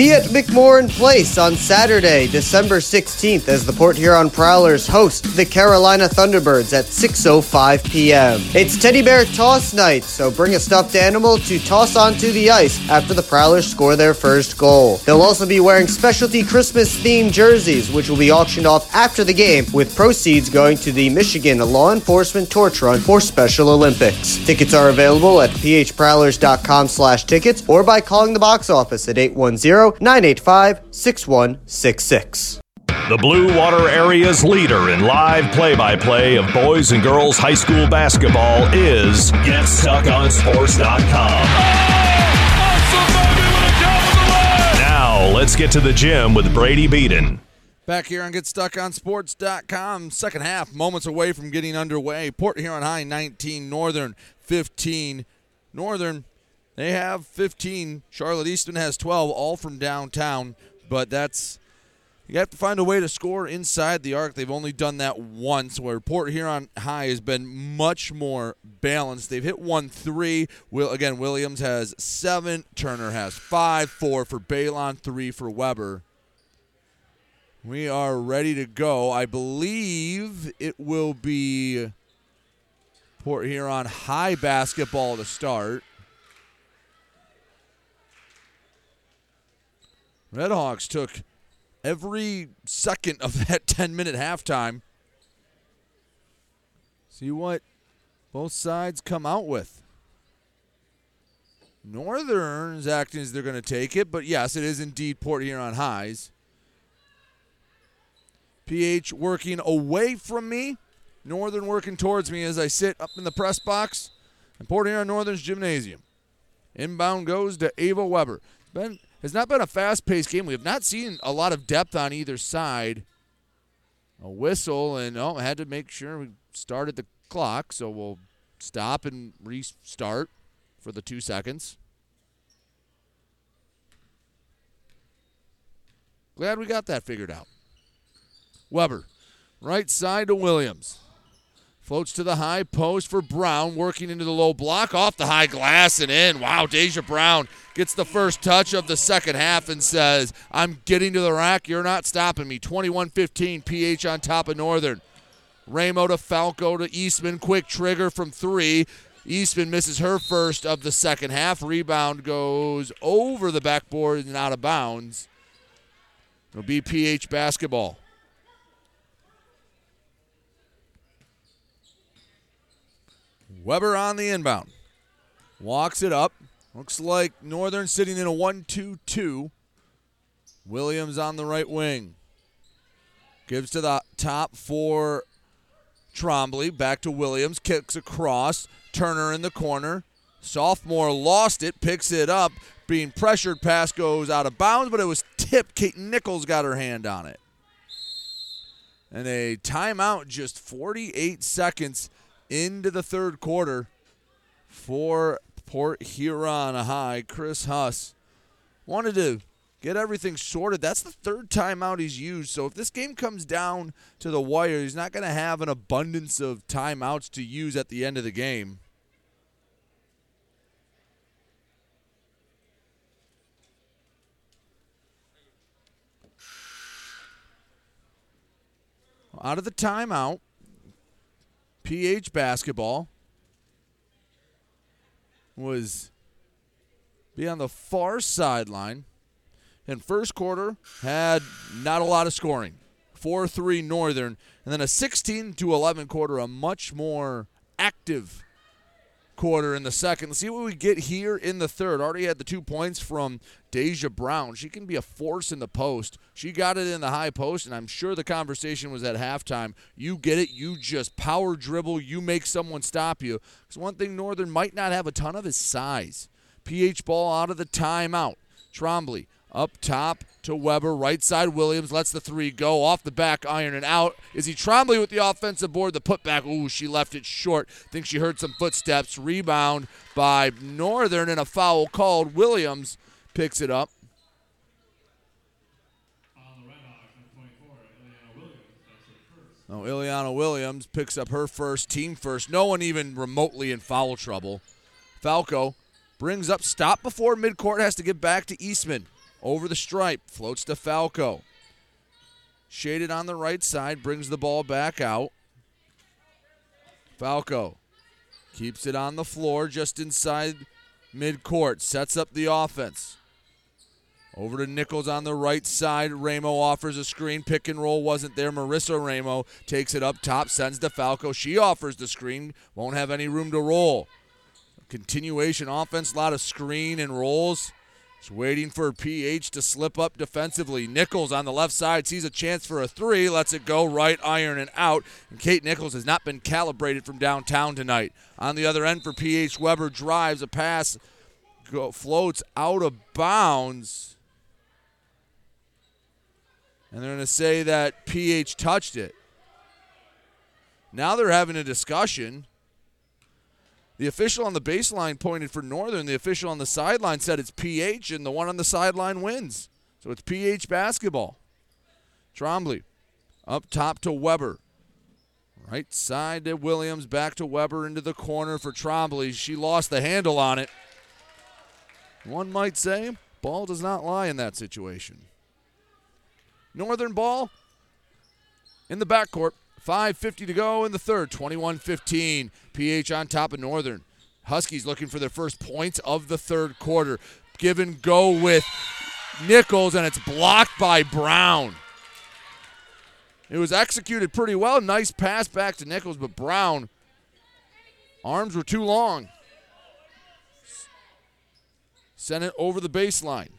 Be at McMorran Place on Saturday, December 16th as the Port Huron Prowlers host the Carolina Thunderbirds at 6.05 p.m. It's Teddy Bear Toss Night, so bring a stuffed animal to toss onto the ice after the Prowlers score their first goal. They'll also be wearing specialty Christmas-themed jerseys, which will be auctioned off after the game, with proceeds going to the Michigan Law Enforcement Torch Run for Special Olympics. Tickets are available at phprowlers.com slash tickets or by calling the box office at 810 985 6166. The Blue Water Area's leader in live play by play of boys and girls high school basketball is GetStuckOnSports.com. Now, let's get to the gym with Brady Beaton. Back here on GetStuckOnSports.com. Second half, moments away from getting underway. Port Huron High 19, Northern 15. Northern they have 15. Charlotte Eastman has 12, all from downtown. But that's you have to find a way to score inside the arc. They've only done that once, where Port Huron High has been much more balanced. They've hit one three. Ileana Williams has seven. Turner has five. Four for Balon. Three for Weber. We are ready to go. I believe it will be Port Huron High basketball to start. Redhawks took every second of that 10 minute halftime. See what both sides come out with. Northern's acting as they're going to take it, but yes, it is indeed Port Huron highs. PH working away from me. Northern working towards me as I sit up in the press box. And Port Huron Northern's gymnasium. Inbound goes to Ava Weber. It's been has not been a fast-paced game. We have not seen a lot of depth on either side. A whistle, and oh, I had to make sure we started the clock, so we'll stop and restart for the two seconds. Glad we got that figured out. Weber, right side to Williams. Floats to the high post for Brown, working into the low block, off the high glass and in. Wow, Deja Brown gets the first touch of the second half and says, I'm getting to the rack. You're not stopping me. 21 15, PH on top of Northern. Ramo to Falco to Eastman. Quick trigger from three. Eastman misses her first of the second half. Rebound goes over the backboard and out of bounds. It'll be PH basketball. Weber on the inbound. Walks it up. Looks like Northern sitting in a 1 2 2. Williams on the right wing. Gives to the top for Trombley. Back to Williams. Kicks across. Turner in the corner. Sophomore lost it. Picks it up. Being pressured. Pass goes out of bounds, but it was tipped. Kate Nichols got her hand on it. And a timeout just 48 seconds into the third quarter for Port Huron High. Chris Huss wanted to get everything sorted. That's the third timeout he's used. So if this game comes down to the wire, he's not going to have an abundance of timeouts to use at the end of the game. Out of the timeout, PH basketball was be on the far sideline. And first quarter had not a lot of scoring. 4-3 Northern and then a 16 to 11 quarter a much more active quarter in the second. Let's see what we get here in the third. Already had the two points from Deja Brown. She can be a force in the post. She got it in the high post, and I'm sure the conversation was at halftime. You get it, you just power dribble, you make someone stop you. Because one thing Northern might not have a ton of is size. PH ball out of the timeout. Trombley up top to Weber, right side Williams lets the three go off the back iron and out. Izzy Trombley with the offensive board? The putback, ooh, she left it short. Think she heard some footsteps. Rebound by Northern and a foul called. Williams picks it up. Oh, Ileana Williams picks up her first, team first. No one even remotely in foul trouble. Falco brings up, stop before midcourt, has to get back to Eastman. Over the stripe, floats to Falco. Shaded on the right side, brings the ball back out. Falco keeps it on the floor just inside midcourt, sets up the offense. Over to Nichols on the right side. Ramo offers a screen. Pick and roll wasn't there. Marissa Ramo takes it up top, sends to Falco. She offers the screen. Won't have any room to roll. Continuation offense, a lot of screen and rolls. Just waiting for PH to slip up defensively. Nichols on the left side sees a chance for a three, lets it go right iron and out. And Kate Nichols has not been calibrated from downtown tonight. On the other end for PH, Weber drives a pass, go, floats out of bounds. And they're going to say that PH touched it. Now they're having a discussion. The official on the baseline pointed for Northern. The official on the sideline said it's PH, and the one on the sideline wins. So it's PH basketball. Trombley up top to Weber. Right side to Williams, back to Weber into the corner for Trombley. She lost the handle on it. One might say, ball does not lie in that situation. Northern ball in the backcourt. 5.50 to go in the third. 21 15. PH on top of Northern. Huskies looking for their first points of the third quarter. Give and go with Nichols, and it's blocked by Brown. It was executed pretty well. Nice pass back to Nichols, but Brown Arms were too long. Sent it over the baseline.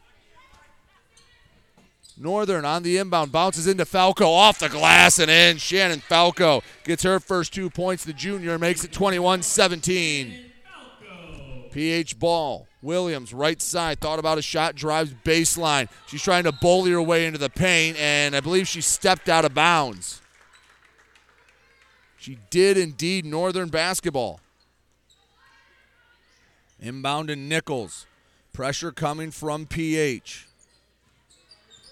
Northern on the inbound bounces into Falco off the glass and in. Shannon Falco gets her first two points. The junior makes it 21 17. PH ball. Williams, right side, thought about a shot, drives baseline. She's trying to bully her way into the paint, and I believe she stepped out of bounds. She did indeed, Northern basketball. Inbound to Nichols. Pressure coming from PH.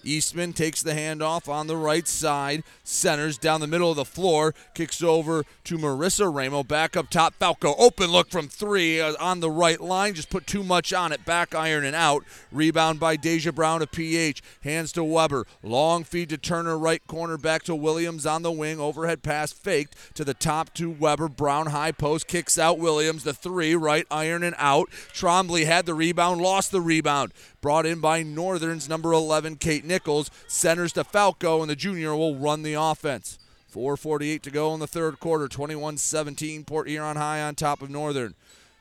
Eastman takes the handoff on the right side, centers down the middle of the floor, kicks over to Marissa Ramo. Back up top, Falco. Open look from three uh, on the right line. Just put too much on it. Back iron and out. Rebound by Deja Brown of PH. Hands to Weber. Long feed to Turner, right corner back to Williams on the wing. Overhead pass faked to the top to Weber. Brown high post kicks out Williams. The three, right iron and out. Trombley had the rebound, lost the rebound. Brought in by Northern's number 11, Kate Nichols. Centers to Falco, and the junior will run the offense. 4.48 to go in the third quarter. 21 17. Port Huron High on top of Northern.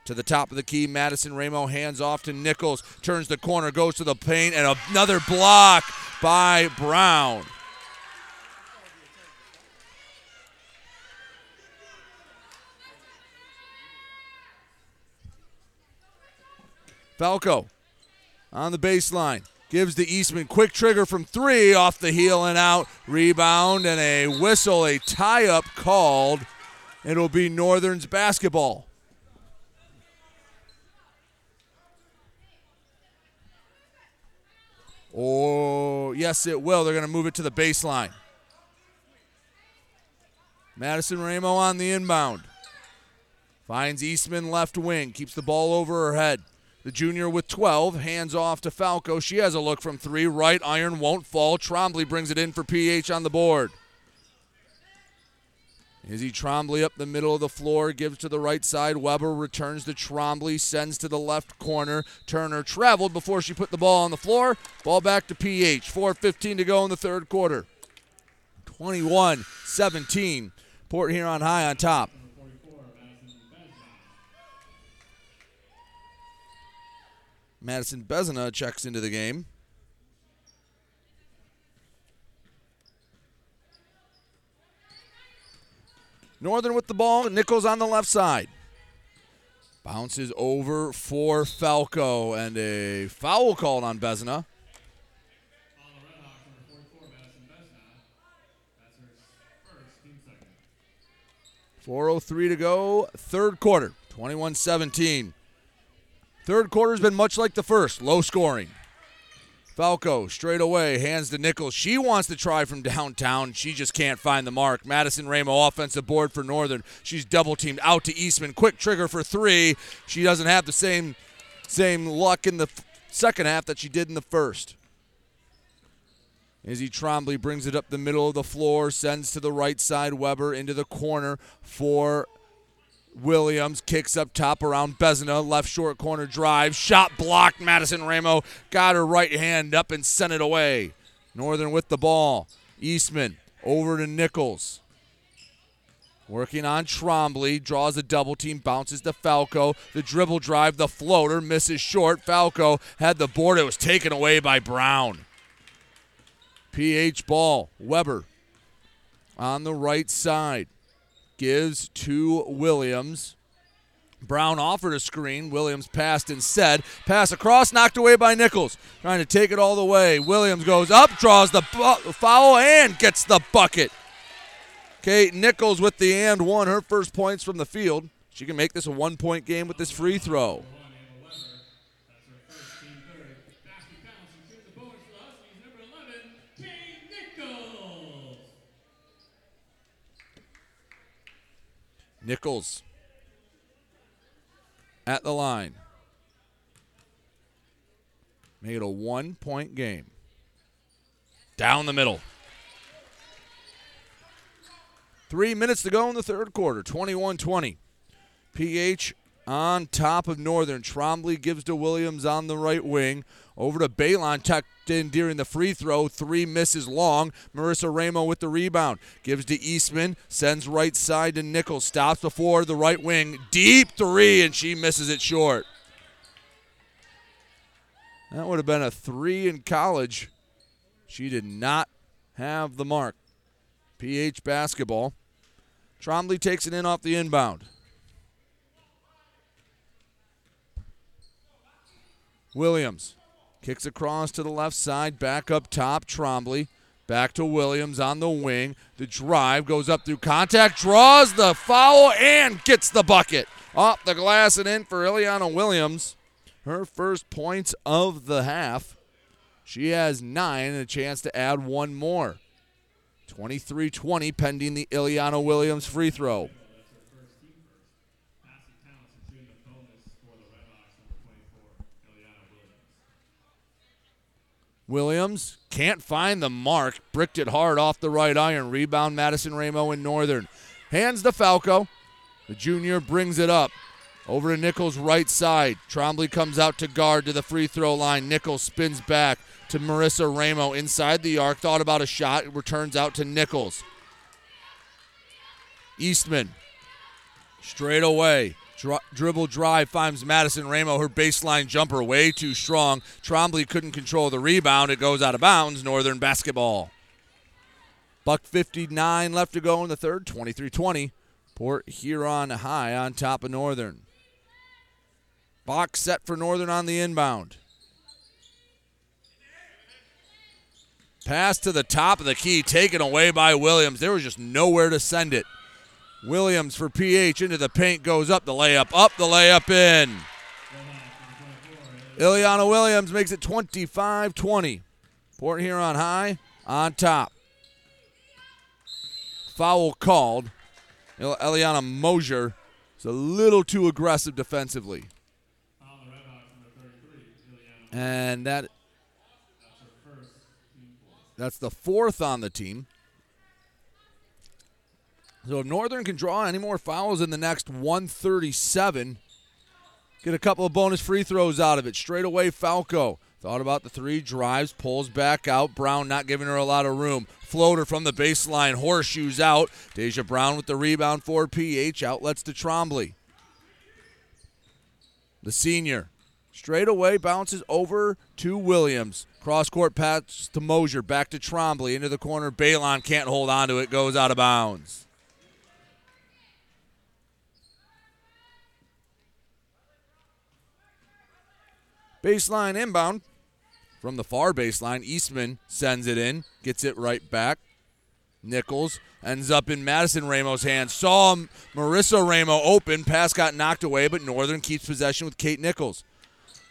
To the top of the key, Madison Ramo hands off to Nichols. Turns the corner, goes to the paint, and another block by Brown. Falco on the baseline. Gives the Eastman quick trigger from three off the heel and out. Rebound and a whistle, a tie up called. It'll be Northern's basketball. Oh, yes, it will. They're going to move it to the baseline. Madison Ramo on the inbound. Finds Eastman left wing. Keeps the ball over her head. The junior with 12, hands off to Falco. She has a look from three. Right iron won't fall. Trombley brings it in for PH on the board. Izzy Trombley up the middle of the floor, gives to the right side. Weber returns to Trombley, sends to the left corner. Turner traveled before she put the ball on the floor. Ball back to PH. 4.15 to go in the third quarter. 21 17. Port Huron High on top. Madison Bezina checks into the game. Northern with the ball. Nichols on the left side. Bounces over for Falco and a foul called on Bezina. Four oh three to go, third quarter, 21-17. Third quarter's been much like the first, low scoring. Falco straight away hands to Nichols. She wants to try from downtown. She just can't find the mark. Madison Ramo offensive board for Northern. She's double teamed out to Eastman. Quick trigger for three. She doesn't have the same same luck in the f- second half that she did in the first. Izzy Trombley brings it up the middle of the floor, sends to the right side. Weber into the corner for Williams kicks up top around Bezina, left short corner drive, shot blocked. Madison Ramo got her right hand up and sent it away. Northern with the ball. Eastman over to Nichols. Working on Trombley, draws a double team, bounces to Falco. The dribble drive, the floater misses short. Falco had the board, it was taken away by Brown. PH ball, Weber on the right side gives to Williams. Brown offered a screen. Williams passed instead. Pass across, knocked away by Nichols. Trying to take it all the way. Williams goes up, draws the bu- foul, and gets the bucket. Kate Nichols with the and one, her first points from the field. She can make this a one point game with this free throw. Nichols at the line. Make it a one point game. Down the middle. Three minutes to go in the third quarter. 21 20. PH on top of Northern. Trombley gives to Williams on the right wing. Over to Balon, tucked in during the free throw. Three misses long. Marissa Ramo with the rebound. Gives to Eastman. Sends right side to Nichols. Stops before the right wing. Deep three, and she misses it short. That would have been a three in college. She did not have the mark. PH basketball. Trombley takes it in off the inbound. Williams kicks across to the left side, back up top. Trombley back to Williams on the wing. The drive goes up through contact, draws the foul, and gets the bucket. Off the glass and in for Ileana Williams. Her first points of the half. She has nine and a chance to add one more. 23 20 pending the Ileana Williams free throw. Williams can't find the mark. Bricked it hard off the right iron. Rebound Madison Ramo in Northern. Hands to Falco. The junior brings it up. Over to Nichols' right side. Trombley comes out to guard to the free throw line. Nichols spins back to Marissa Ramo inside the arc. Thought about a shot. It returns out to Nichols. Eastman straight away. Dri- dribble drive finds Madison Ramo. Her baseline jumper way too strong. Trombley couldn't control the rebound. It goes out of bounds. Northern basketball. Buck 59 left to go in the third. 23 20. Port Huron high on top of Northern. Box set for Northern on the inbound. Pass to the top of the key, taken away by Williams. There was just nowhere to send it. Williams for PH into the paint, goes up the layup, up the layup in. Ileana Williams makes it 25 20. Port Huron high on top. Foul called. Eliana Mosier is a little too aggressive defensively. And that that's the fourth on the team. So if Northern can draw any more fouls in the next 137, get a couple of bonus free throws out of it. Straight away, Falco. Thought about the three, drives, pulls back out. Brown not giving her a lot of room. Floater from the baseline, horseshoes out. Deja Brown with the rebound for PH. Outlets to Trombley. The senior. Straight away bounces over to Williams. Cross court pass to Mosier. Back to Trombley. Into the corner. Balon can't hold on to it. Goes out of bounds. Baseline inbound from the far baseline. Eastman sends it in, gets it right back. Nichols ends up in Madison Ramo's hands. Saw Marissa Ramo open. Pass got knocked away, but Northern keeps possession with Kate Nichols.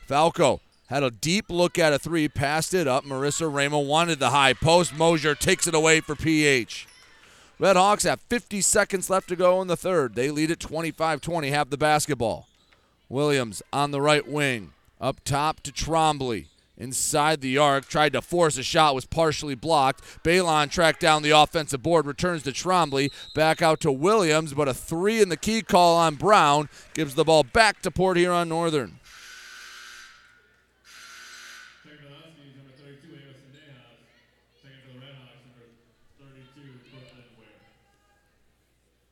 Falco had a deep look at a three, passed it up. Marissa Ramo wanted the high post. Mosier takes it away for PH. Red Hawks have 50 seconds left to go in the third. They lead at 25 20, have the basketball. Williams on the right wing. Up top to Trombley. Inside the arc, tried to force a shot, was partially blocked. Balon tracked down the offensive board, returns to Trombley, back out to Williams, but a three in the key call on Brown gives the ball back to Port Huron Northern.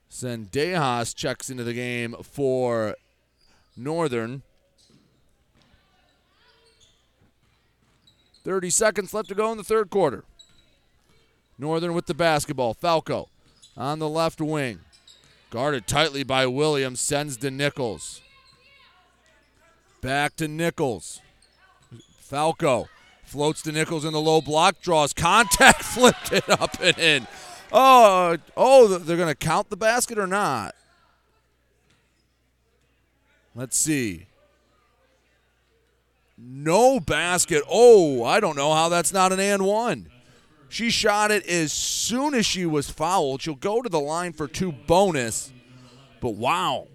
Sendejas checks into the game for Northern. 30 seconds left to go in the third quarter. Northern with the basketball. Falco on the left wing. Guarded tightly by Williams. Sends to Nichols. Back to Nichols. Falco floats to Nichols in the low block. Draws contact. Flipped it up and in. Oh, oh, they're going to count the basket or not? Let's see. No basket. Oh, I don't know how that's not an and one. She shot it as soon as she was fouled. She'll go to the line for two bonus. But wow.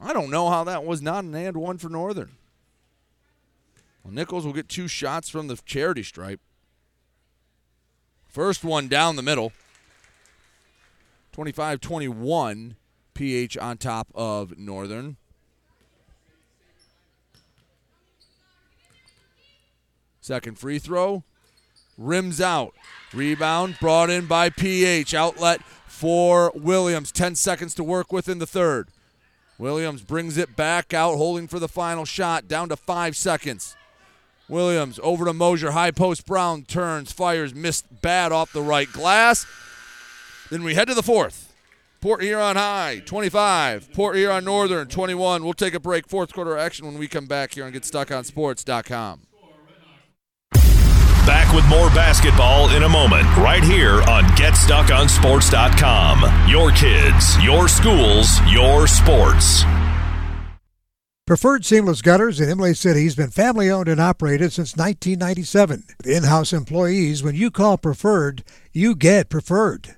I don't know how that was not an and one for Northern. Well, Nichols will get two shots from the charity stripe. First one down the middle. 25 21. PH on top of Northern. Second free throw, rims out. Rebound brought in by PH. Outlet for Williams. 10 seconds to work with in the third. Williams brings it back out, holding for the final shot, down to five seconds. Williams over to Mosier. High post Brown turns, fires, missed bad off the right glass. Then we head to the fourth. Port Huron High, 25. Port Huron Northern, 21. We'll take a break. Fourth quarter action when we come back here and get stuck on GetStuckOnSports.com. Back with more basketball in a moment, right here on GetStuckOnSports.com. Your kids, your schools, your sports. Preferred Seamless Gutters in Imlay City has been family owned and operated since 1997. With in house employees, when you call Preferred, you get Preferred.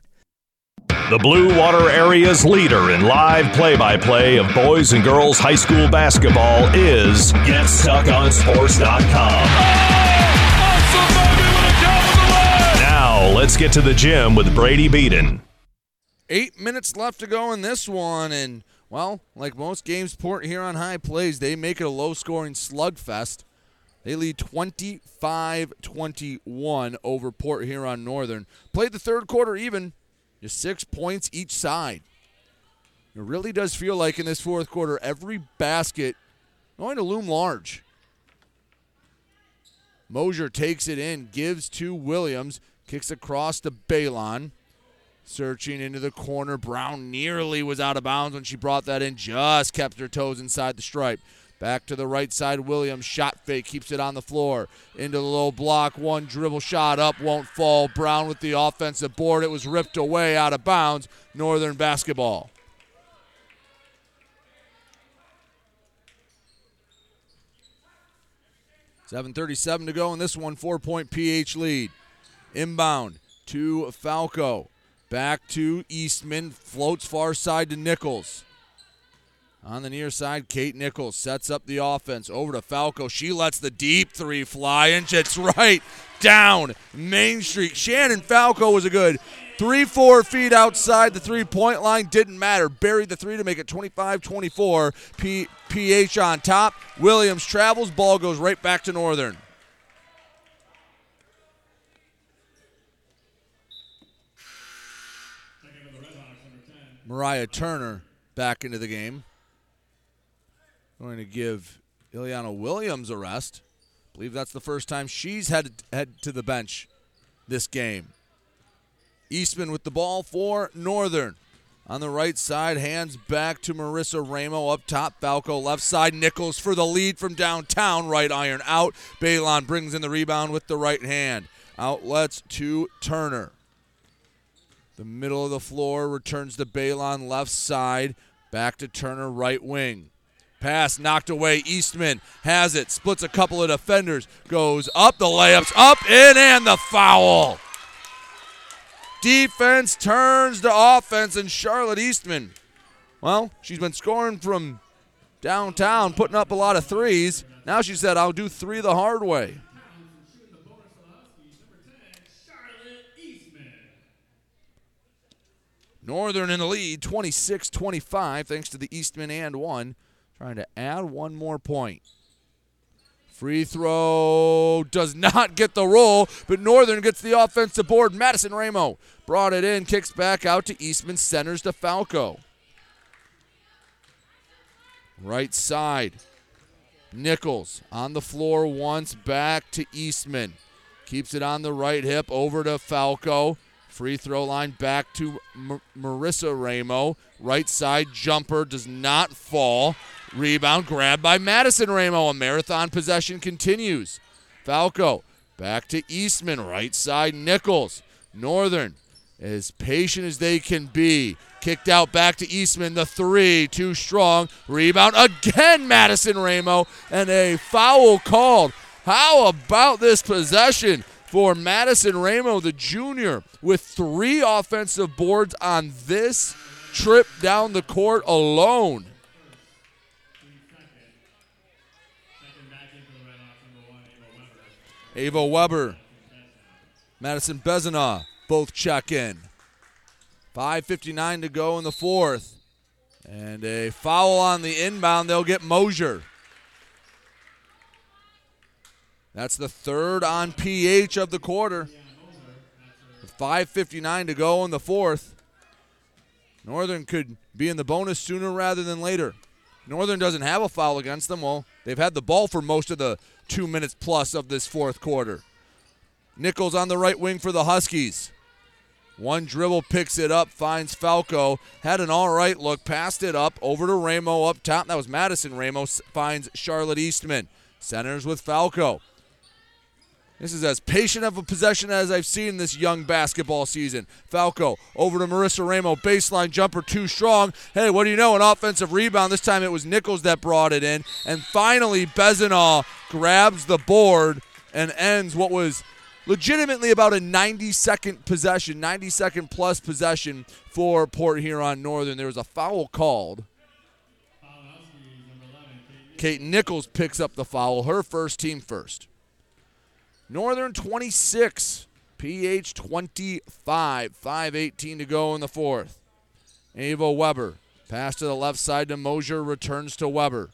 The Blue Water Area's leader in live play by play of boys and girls high school basketball is GetStuckOnSports.com. Now, let's get to the gym with Brady Beaton. Eight minutes left to go in this one, and, well, like most games Port Huron High plays, they make it a low scoring slugfest. They lead 25 21 over Port Huron Northern. Played the third quarter even. Just six points each side. It really does feel like in this fourth quarter, every basket going to loom large. Mosier takes it in, gives to Williams, kicks across to Balon. Searching into the corner. Brown nearly was out of bounds when she brought that in, just kept her toes inside the stripe. Back to the right side, Williams. Shot fake, keeps it on the floor. Into the low block, one dribble shot up, won't fall. Brown with the offensive board. It was ripped away out of bounds. Northern basketball. Seven thirty-seven to go in this one. Four-point PH lead. Inbound to Falco. Back to Eastman. Floats far side to Nichols. On the near side, Kate Nichols sets up the offense over to Falco. She lets the deep three fly, and it's right down Main Street. Shannon Falco was a good three, four feet outside the three point line. Didn't matter. Buried the three to make it 25 24. P- PH on top. Williams travels. Ball goes right back to Northern. Mariah Turner back into the game. Going to give Ileana Williams a rest. I believe that's the first time she's headed head to the bench this game. Eastman with the ball for Northern. On the right side, hands back to Marissa Ramo up top. Falco left side. Nichols for the lead from downtown. Right iron out. Balon brings in the rebound with the right hand. Outlets to Turner. The middle of the floor returns to Balon left side. Back to Turner right wing. Pass knocked away. Eastman has it. Splits a couple of defenders. Goes up. The layups up, in, and the foul. Defense turns to offense, and Charlotte Eastman, well, she's been scoring from downtown, putting up a lot of threes. Now she said, I'll do three the hard way. Northern in the lead, 26 25, thanks to the Eastman and one. Trying to add one more point. Free throw does not get the roll, but Northern gets the offensive board. Madison Ramo brought it in, kicks back out to Eastman, centers to Falco. Right side. Nichols on the floor once, back to Eastman. Keeps it on the right hip, over to Falco. Free throw line back to M- Marissa Ramo. Right side jumper does not fall. Rebound grabbed by Madison Ramo. A marathon possession continues. Falco back to Eastman. Right side Nichols. Northern as patient as they can be. Kicked out back to Eastman. The three, too strong. Rebound again, Madison Ramo. And a foul called. How about this possession? for Madison Ramo, the junior, with three offensive boards on this trip down the court alone. Ava Weber, Madison Bezina both check in. 5.59 to go in the fourth. And a foul on the inbound. They'll get Mosier. That's the third on PH of the quarter. With 5.59 to go in the fourth. Northern could be in the bonus sooner rather than later. Northern doesn't have a foul against them. Well, they've had the ball for most of the two minutes plus of this fourth quarter. Nichols on the right wing for the Huskies. One dribble picks it up, finds Falco. Had an all right look, passed it up over to Ramo up top. That was Madison Ramo finds Charlotte Eastman. Centers with Falco. This is as patient of a possession as I've seen this young basketball season. Falco over to Marissa Ramo. Baseline jumper too strong. Hey, what do you know? An offensive rebound. This time it was Nichols that brought it in. And finally, Bezina grabs the board and ends what was legitimately about a 90 second possession, 90 second plus possession for Port Huron Northern. There was a foul called. Kate Nichols picks up the foul, her first team first. Northern 26, PH 25, 5.18 to go in the fourth. Ava Weber, pass to the left side to Mosier, returns to Weber.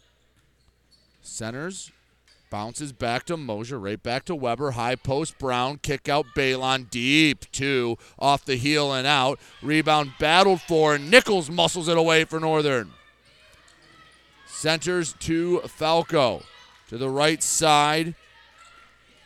Centers, bounces back to Mosier, right back to Weber. High post, Brown, kick out Balon, deep two, off the heel and out. Rebound battled for, and Nichols muscles it away for Northern. Centers to Falco. To the right side,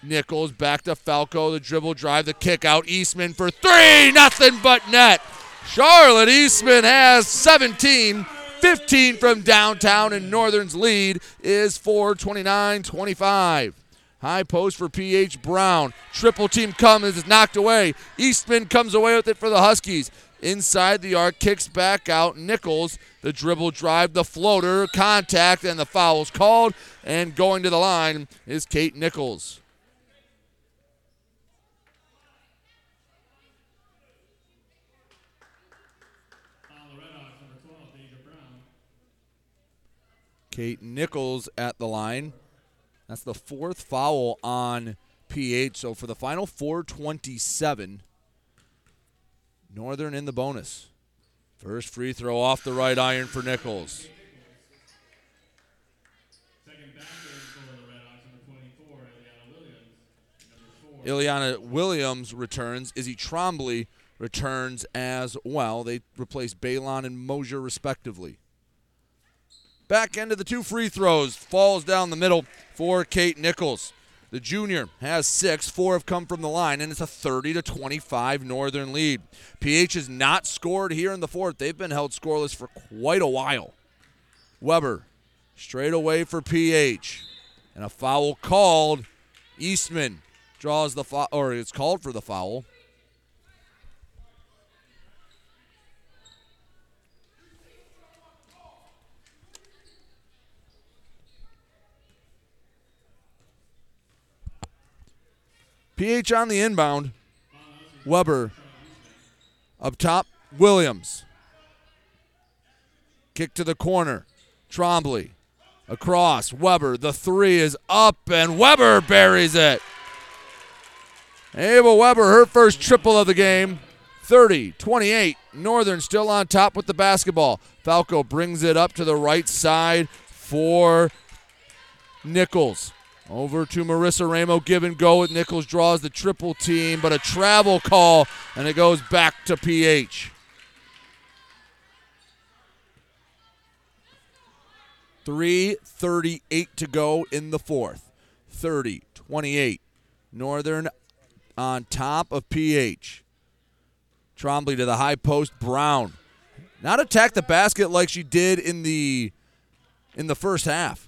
Nichols back to Falco. The dribble drive, the kick out. Eastman for three. Nothing but net. Charlotte Eastman has 17, 15 from downtown, and Northern's lead is 429 25. High post for PH Brown. Triple team comes, is knocked away. Eastman comes away with it for the Huskies. Inside the arc, kicks back out. Nichols, the dribble drive, the floater, contact, and the foul's called. And going to the line is Kate Nichols. Kate Nichols at the line. That's the fourth foul on PH. So for the final 427, Northern in the bonus. First free throw off the right iron for Nichols. Ileana Williams returns. Izzy Trombley returns as well. They replace Balon and Mosier respectively. Back end of the two free throws. Falls down the middle for Kate Nichols. The junior has six. Four have come from the line, and it's a 30 to 25 Northern lead. PH has not scored here in the fourth. They've been held scoreless for quite a while. Weber straight away for PH, and a foul called. Eastman draws the foul, or it's called for the foul. PH on the inbound. Weber up top. Williams. Kick to the corner. Trombley across. Weber. The three is up, and Weber buries it. Ava Weber, her first triple of the game. 30 28. Northern still on top with the basketball. Falco brings it up to the right side for Nichols. Over to Marissa Ramo, give and go with Nichols, draws the triple team, but a travel call, and it goes back to PH. Three thirty-eight to go in the fourth. 30, 28. Northern on top of PH. Trombley to the high post. Brown. Not attack the basket like she did in the in the first half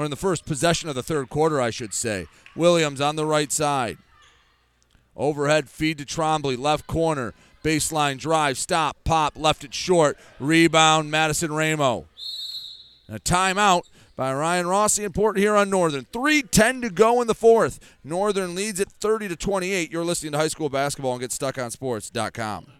or in the first possession of the third quarter, I should say. Williams on the right side. Overhead feed to Trombley, left corner. Baseline drive, stop, pop, left it short. Rebound, Madison Ramo. A timeout by Ryan Rossi and Port Huron Northern. 3:10 to go in the fourth. Northern leads at 30 to 28. You're listening to high school basketball and GetStuckOnSports.com.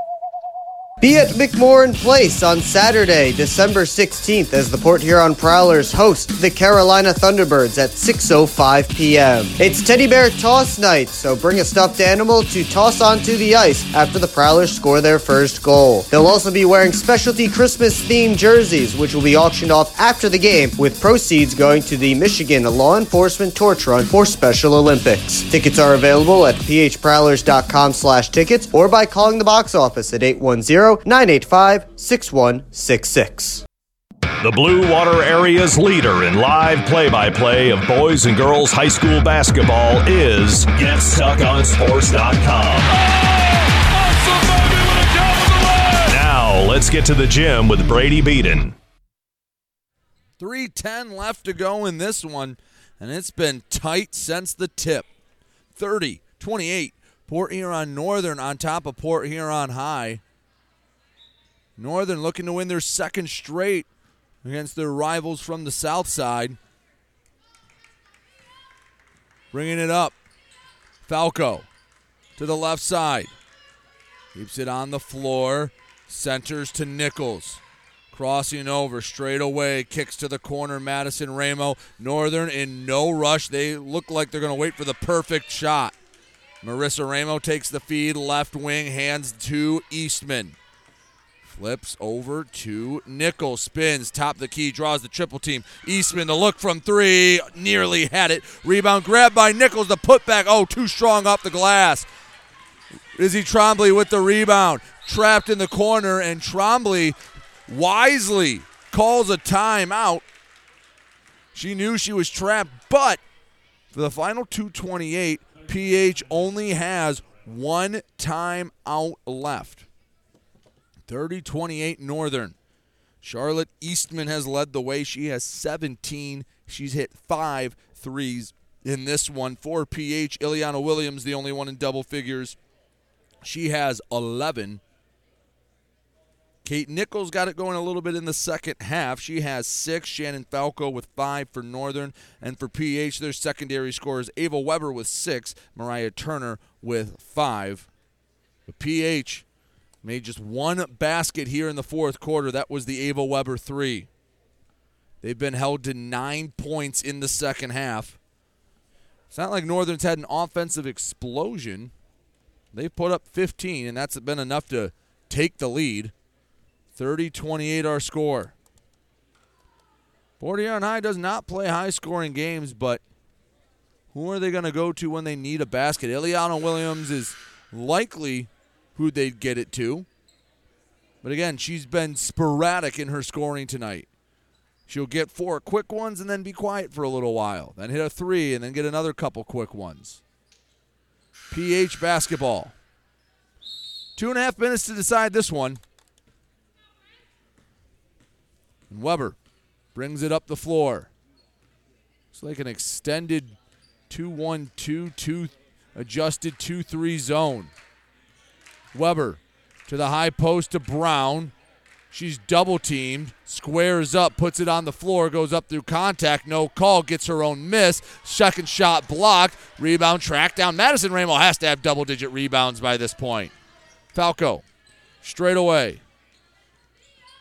Be at McMorran Place on Saturday, December 16th, as the Port Huron Prowlers host the Carolina Thunderbirds at 6.05 p.m. It's Teddy Bear Toss Night, so bring a stuffed animal to toss onto the ice after the Prowlers score their first goal. They'll also be wearing specialty Christmas-themed jerseys, which will be auctioned off after the game, with proceeds going to the Michigan Law Enforcement Torch Run for Special Olympics. Tickets are available at phprowlers.com slash tickets or by calling the box office at 810 985 6166. The Blue Water Area's leader in live play by play of boys and girls high school basketball is GetStuckOnSports.com. Now, let's get to the gym with Brady Beaton. 310 left to go in this one, and it's been tight since the tip. 30 28. Port Huron Northern on top of Port Huron High. Northern looking to win their second straight against their rivals from the south side. Bringing it up. Falco to the left side. Keeps it on the floor. Centers to Nichols. Crossing over straight away. Kicks to the corner. Madison Ramo. Northern in no rush. They look like they're going to wait for the perfect shot. Marissa Ramo takes the feed. Left wing. Hands to Eastman. Flips over to Nichols. Spins, top of the key, draws the triple team. Eastman the look from three. Nearly had it. Rebound grabbed by Nichols. The putback. Oh, too strong off the glass. Izzy Trombley with the rebound. Trapped in the corner, and Trombley wisely calls a timeout. She knew she was trapped, but for the final 228, PH only has one timeout left. 30 28 Northern. Charlotte Eastman has led the way. She has 17. She's hit five threes in this one. For PH, Ileana Williams, the only one in double figures. She has 11. Kate Nichols got it going a little bit in the second half. She has six. Shannon Falco with five for Northern. And for PH, their secondary scorers Ava Weber with six, Mariah Turner with five. The PH Made just one basket here in the fourth quarter. That was the Ava Weber three. They've been held to nine points in the second half. It's not like Northern's had an offensive explosion. They've put up 15, and that's been enough to take the lead. 30 28 our score. Port Huron High does not play high scoring games, but who are they going to go to when they need a basket? Ileana Williams is likely who they'd get it to. But again, she's been sporadic in her scoring tonight. She'll get four quick ones and then be quiet for a little while. Then hit a three and then get another couple quick ones. PH basketball. Two and a half minutes to decide this one. And Weber brings it up the floor. It's like an extended 2 1 2 2 adjusted 2 3 zone. Weber to the high post to Brown. She's double teamed, squares up, puts it on the floor, goes up through contact, no call, gets her own miss. Second shot blocked, rebound track down. Madison Ramo has to have double digit rebounds by this point. Falco, straight away.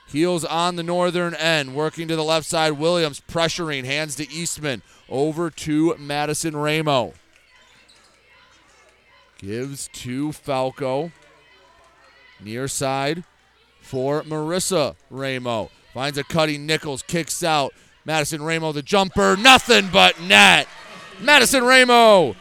Heels on the northern end, working to the left side. Williams pressuring, hands to Eastman. Over to Madison Ramo. Gives to Falco. Near side for Marissa Ramo. Finds a cutting Nichols, kicks out. Madison Ramo, the jumper, nothing but net. Madison Ramo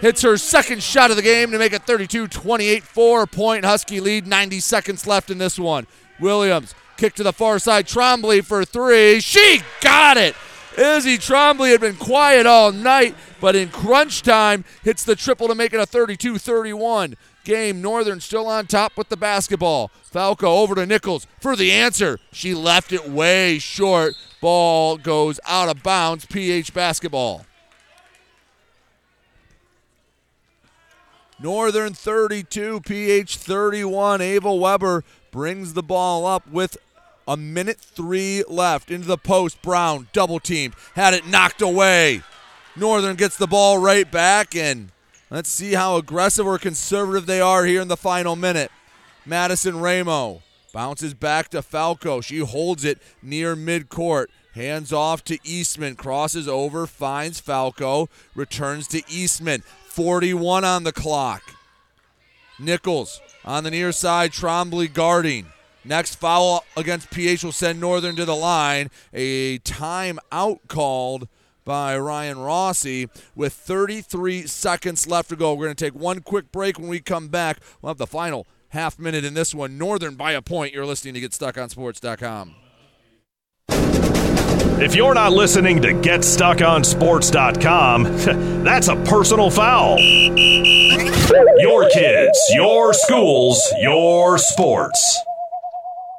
hits her second shot of the game to make it 32 28, four point Husky lead. 90 seconds left in this one. Williams, kick to the far side. Trombley for three. She got it. Izzy Trombley had been quiet all night, but in crunch time, hits the triple to make it a 32 31 game. Northern still on top with the basketball. Falco over to Nichols for the answer. She left it way short. Ball goes out of bounds. PH basketball. Northern 32, PH 31. Ava Weber brings the ball up with a minute three left into the post. Brown double teamed, had it knocked away. Northern gets the ball right back and let's see how aggressive or conservative they are here in the final minute. Madison Ramo bounces back to Falco. She holds it near midcourt. Hands off to Eastman. Crosses over, finds Falco. Returns to Eastman. 41 on the clock. Nichols on the near side. Trombley guarding. Next foul against PH will send Northern to the line. A timeout called by Ryan Rossi with 33 seconds left to go. We're going to take one quick break. When we come back, we'll have the final half minute in this one. Northern by a point. You're listening to GetStuckOnSports.com. If you're not listening to GetStuckOnSports.com, that's a personal foul. Your kids, your schools, your sports.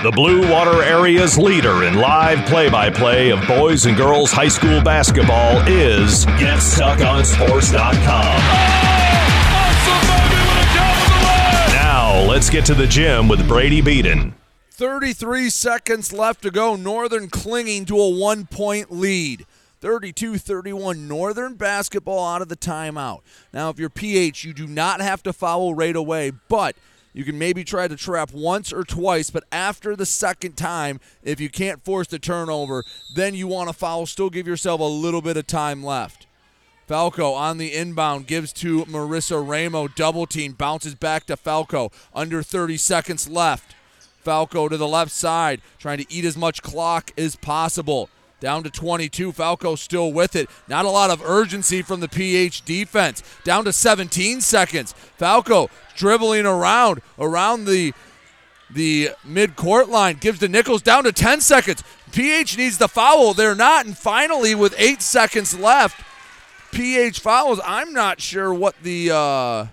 The Blue Water Area's leader in live play by play of boys and girls high school basketball is GetStuckOnSports.com. Now, let's get to the gym with Brady Beaton. 33 seconds left to go. Northern clinging to a one point lead. 32 31 Northern basketball out of the timeout. Now, if you're PH, you do not have to foul right away, but you can maybe try to trap once or twice, but after the second time, if you can't force the turnover, then you want to foul. Still give yourself a little bit of time left. Falco on the inbound gives to Marissa Ramo. Double team bounces back to Falco. Under 30 seconds left. Falco to the left side, trying to eat as much clock as possible. Down to 22. Falco still with it. Not a lot of urgency from the PH defense. Down to 17 seconds. Falco dribbling around around the the mid-court line gives to Nichols down to 10 seconds. PH needs the foul. They're not. And finally, with eight seconds left, PH fouls. I'm not sure what the uh,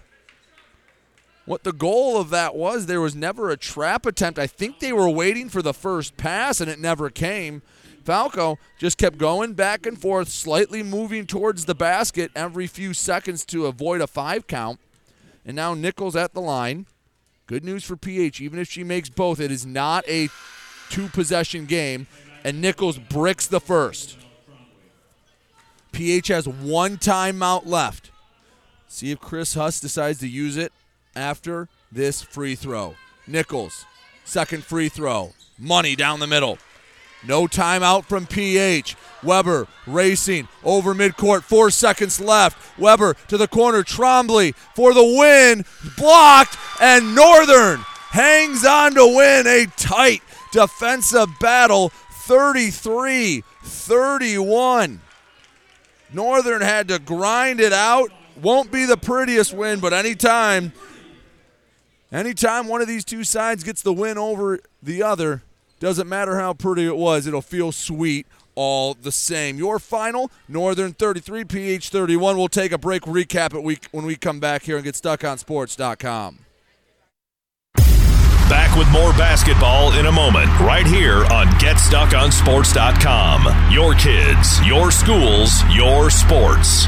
what the goal of that was. There was never a trap attempt. I think they were waiting for the first pass, and it never came. Falco just kept going back and forth, slightly moving towards the basket every few seconds to avoid a five count. And now Nichols at the line. Good news for PH. Even if she makes both, it is not a two possession game. And Nichols bricks the first. PH has one timeout left. See if Chris Huss decides to use it after this free throw. Nichols, second free throw. Money down the middle. No timeout from PH. Weber racing over midcourt. Four seconds left. Weber to the corner. Trombley for the win. Blocked. And Northern hangs on to win a tight defensive battle 33 31. Northern had to grind it out. Won't be the prettiest win, but anytime, anytime one of these two sides gets the win over the other, doesn't matter how pretty it was, it'll feel sweet all the same. Your final, Northern 33, PH 31. We'll take a break, recap it week when we come back here and get stuck on sports.com. Back with more basketball in a moment, right here on GetStuckOnSports.com. Your kids, your schools, your sports.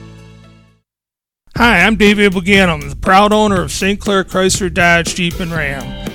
Hi, I'm David Buganum, the proud owner of St. Clair Chrysler Dodge Jeep and Ram.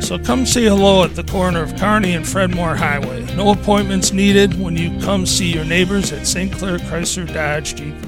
So come say hello at the corner of Kearney and Fred Moore Highway. No appointments needed when you come see your neighbors at St. Clair Chrysler Dodge Jeep.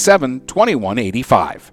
987 2185.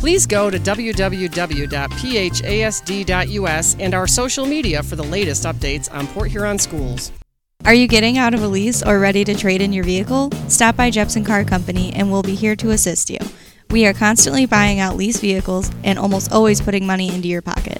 Please go to www.phasd.us and our social media for the latest updates on Port Huron schools. Are you getting out of a lease or ready to trade in your vehicle? Stop by Jepson Car Company and we'll be here to assist you. We are constantly buying out lease vehicles and almost always putting money into your pocket.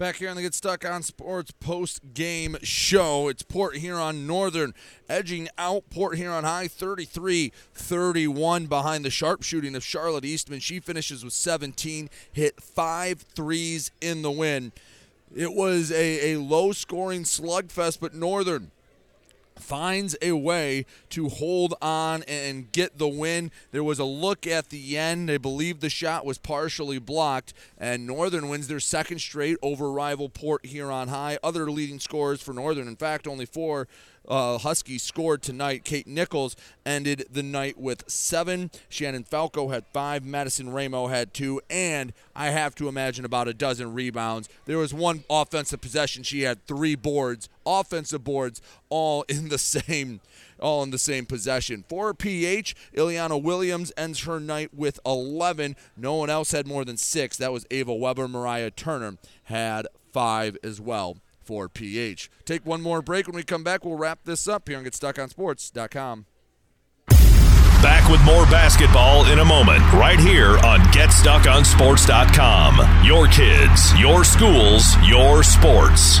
Back here on the Get Stuck on Sports post game show. It's Port Huron Northern edging out Port Huron High 33 31 behind the sharpshooting of Charlotte Eastman. She finishes with 17, hit five threes in the win. It was a, a low scoring slugfest, but Northern finds a way to hold on and get the win. There was a look at the end. They believe the shot was partially blocked, and Northern wins their second straight over rival Port Huron High. Other leading scorers for Northern, in fact, only four uh, scored tonight. Kate Nichols ended the night with seven. Shannon Falco had five. Madison Ramo had two. And I have to imagine about a dozen rebounds. There was one offensive possession. She had three boards, offensive boards, all in the same all in the same possession. For PH, Ileana Williams ends her night with 11. No one else had more than six. That was Ava Weber. Mariah Turner had five as well for PH. Take one more break. When we come back, we'll wrap this up here on GetStuckOnSports.com. Back with more basketball in a moment, right here on GetStuckOnSports.com. Your kids, your schools, your sports.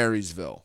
Marysville.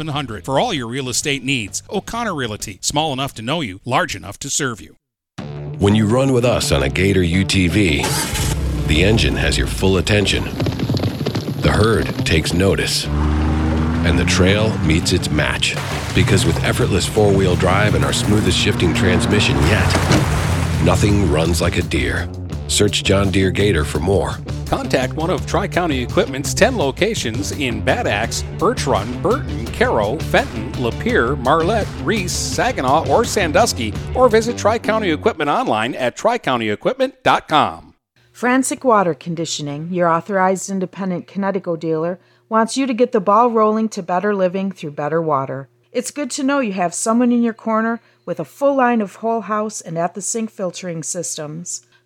8700 for all your real estate needs. O'Connor Realty, small enough to know you, large enough to serve you. When you run with us on a Gator UTV, the engine has your full attention. The herd takes notice. And the trail meets its match. Because with effortless four wheel drive and our smoothest shifting transmission yet, nothing runs like a Deere. Search John Deere Gator for more. Contact one of Tri County Equipment's 10 locations in Bad Axe, Birch Run, Burton, Caro, Fenton, Lapeer, Marlette, Reese, Saginaw, or Sandusky, or visit Tri County Equipment online at tricountyequipment.com. Frantic Water Conditioning, your authorized independent Kinetico dealer, wants you to get the ball rolling to better living through better water. It's good to know you have someone in your corner with a full line of whole house and at the sink filtering systems.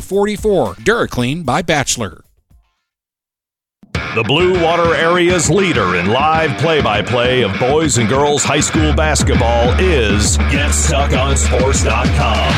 44. DuraClean by Bachelor. The Blue Water Area's leader in live play by play of boys and girls high school basketball is GetStuckOnSports.com.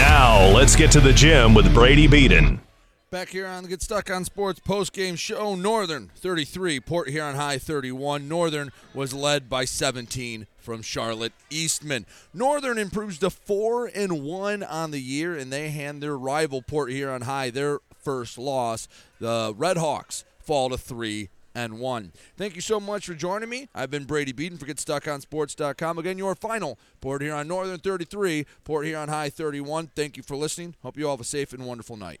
Now, let's get to the gym with Brady Beaton. Back here on the Get Stuck on Sports post-game show, Northern 33, Port Huron High 31. Northern was led by 17 from Charlotte Eastman. Northern improves to 4 and 1 on the year and they hand their rival Port Huron High their first loss. The Red Hawks fall to 3 and 1. Thank you so much for joining me. I've been Brady Beaton for GetStuckOnSports.com. Again, your final Port Huron Northern 33, Port Huron High 31. Thank you for listening. Hope you all have a safe and wonderful night.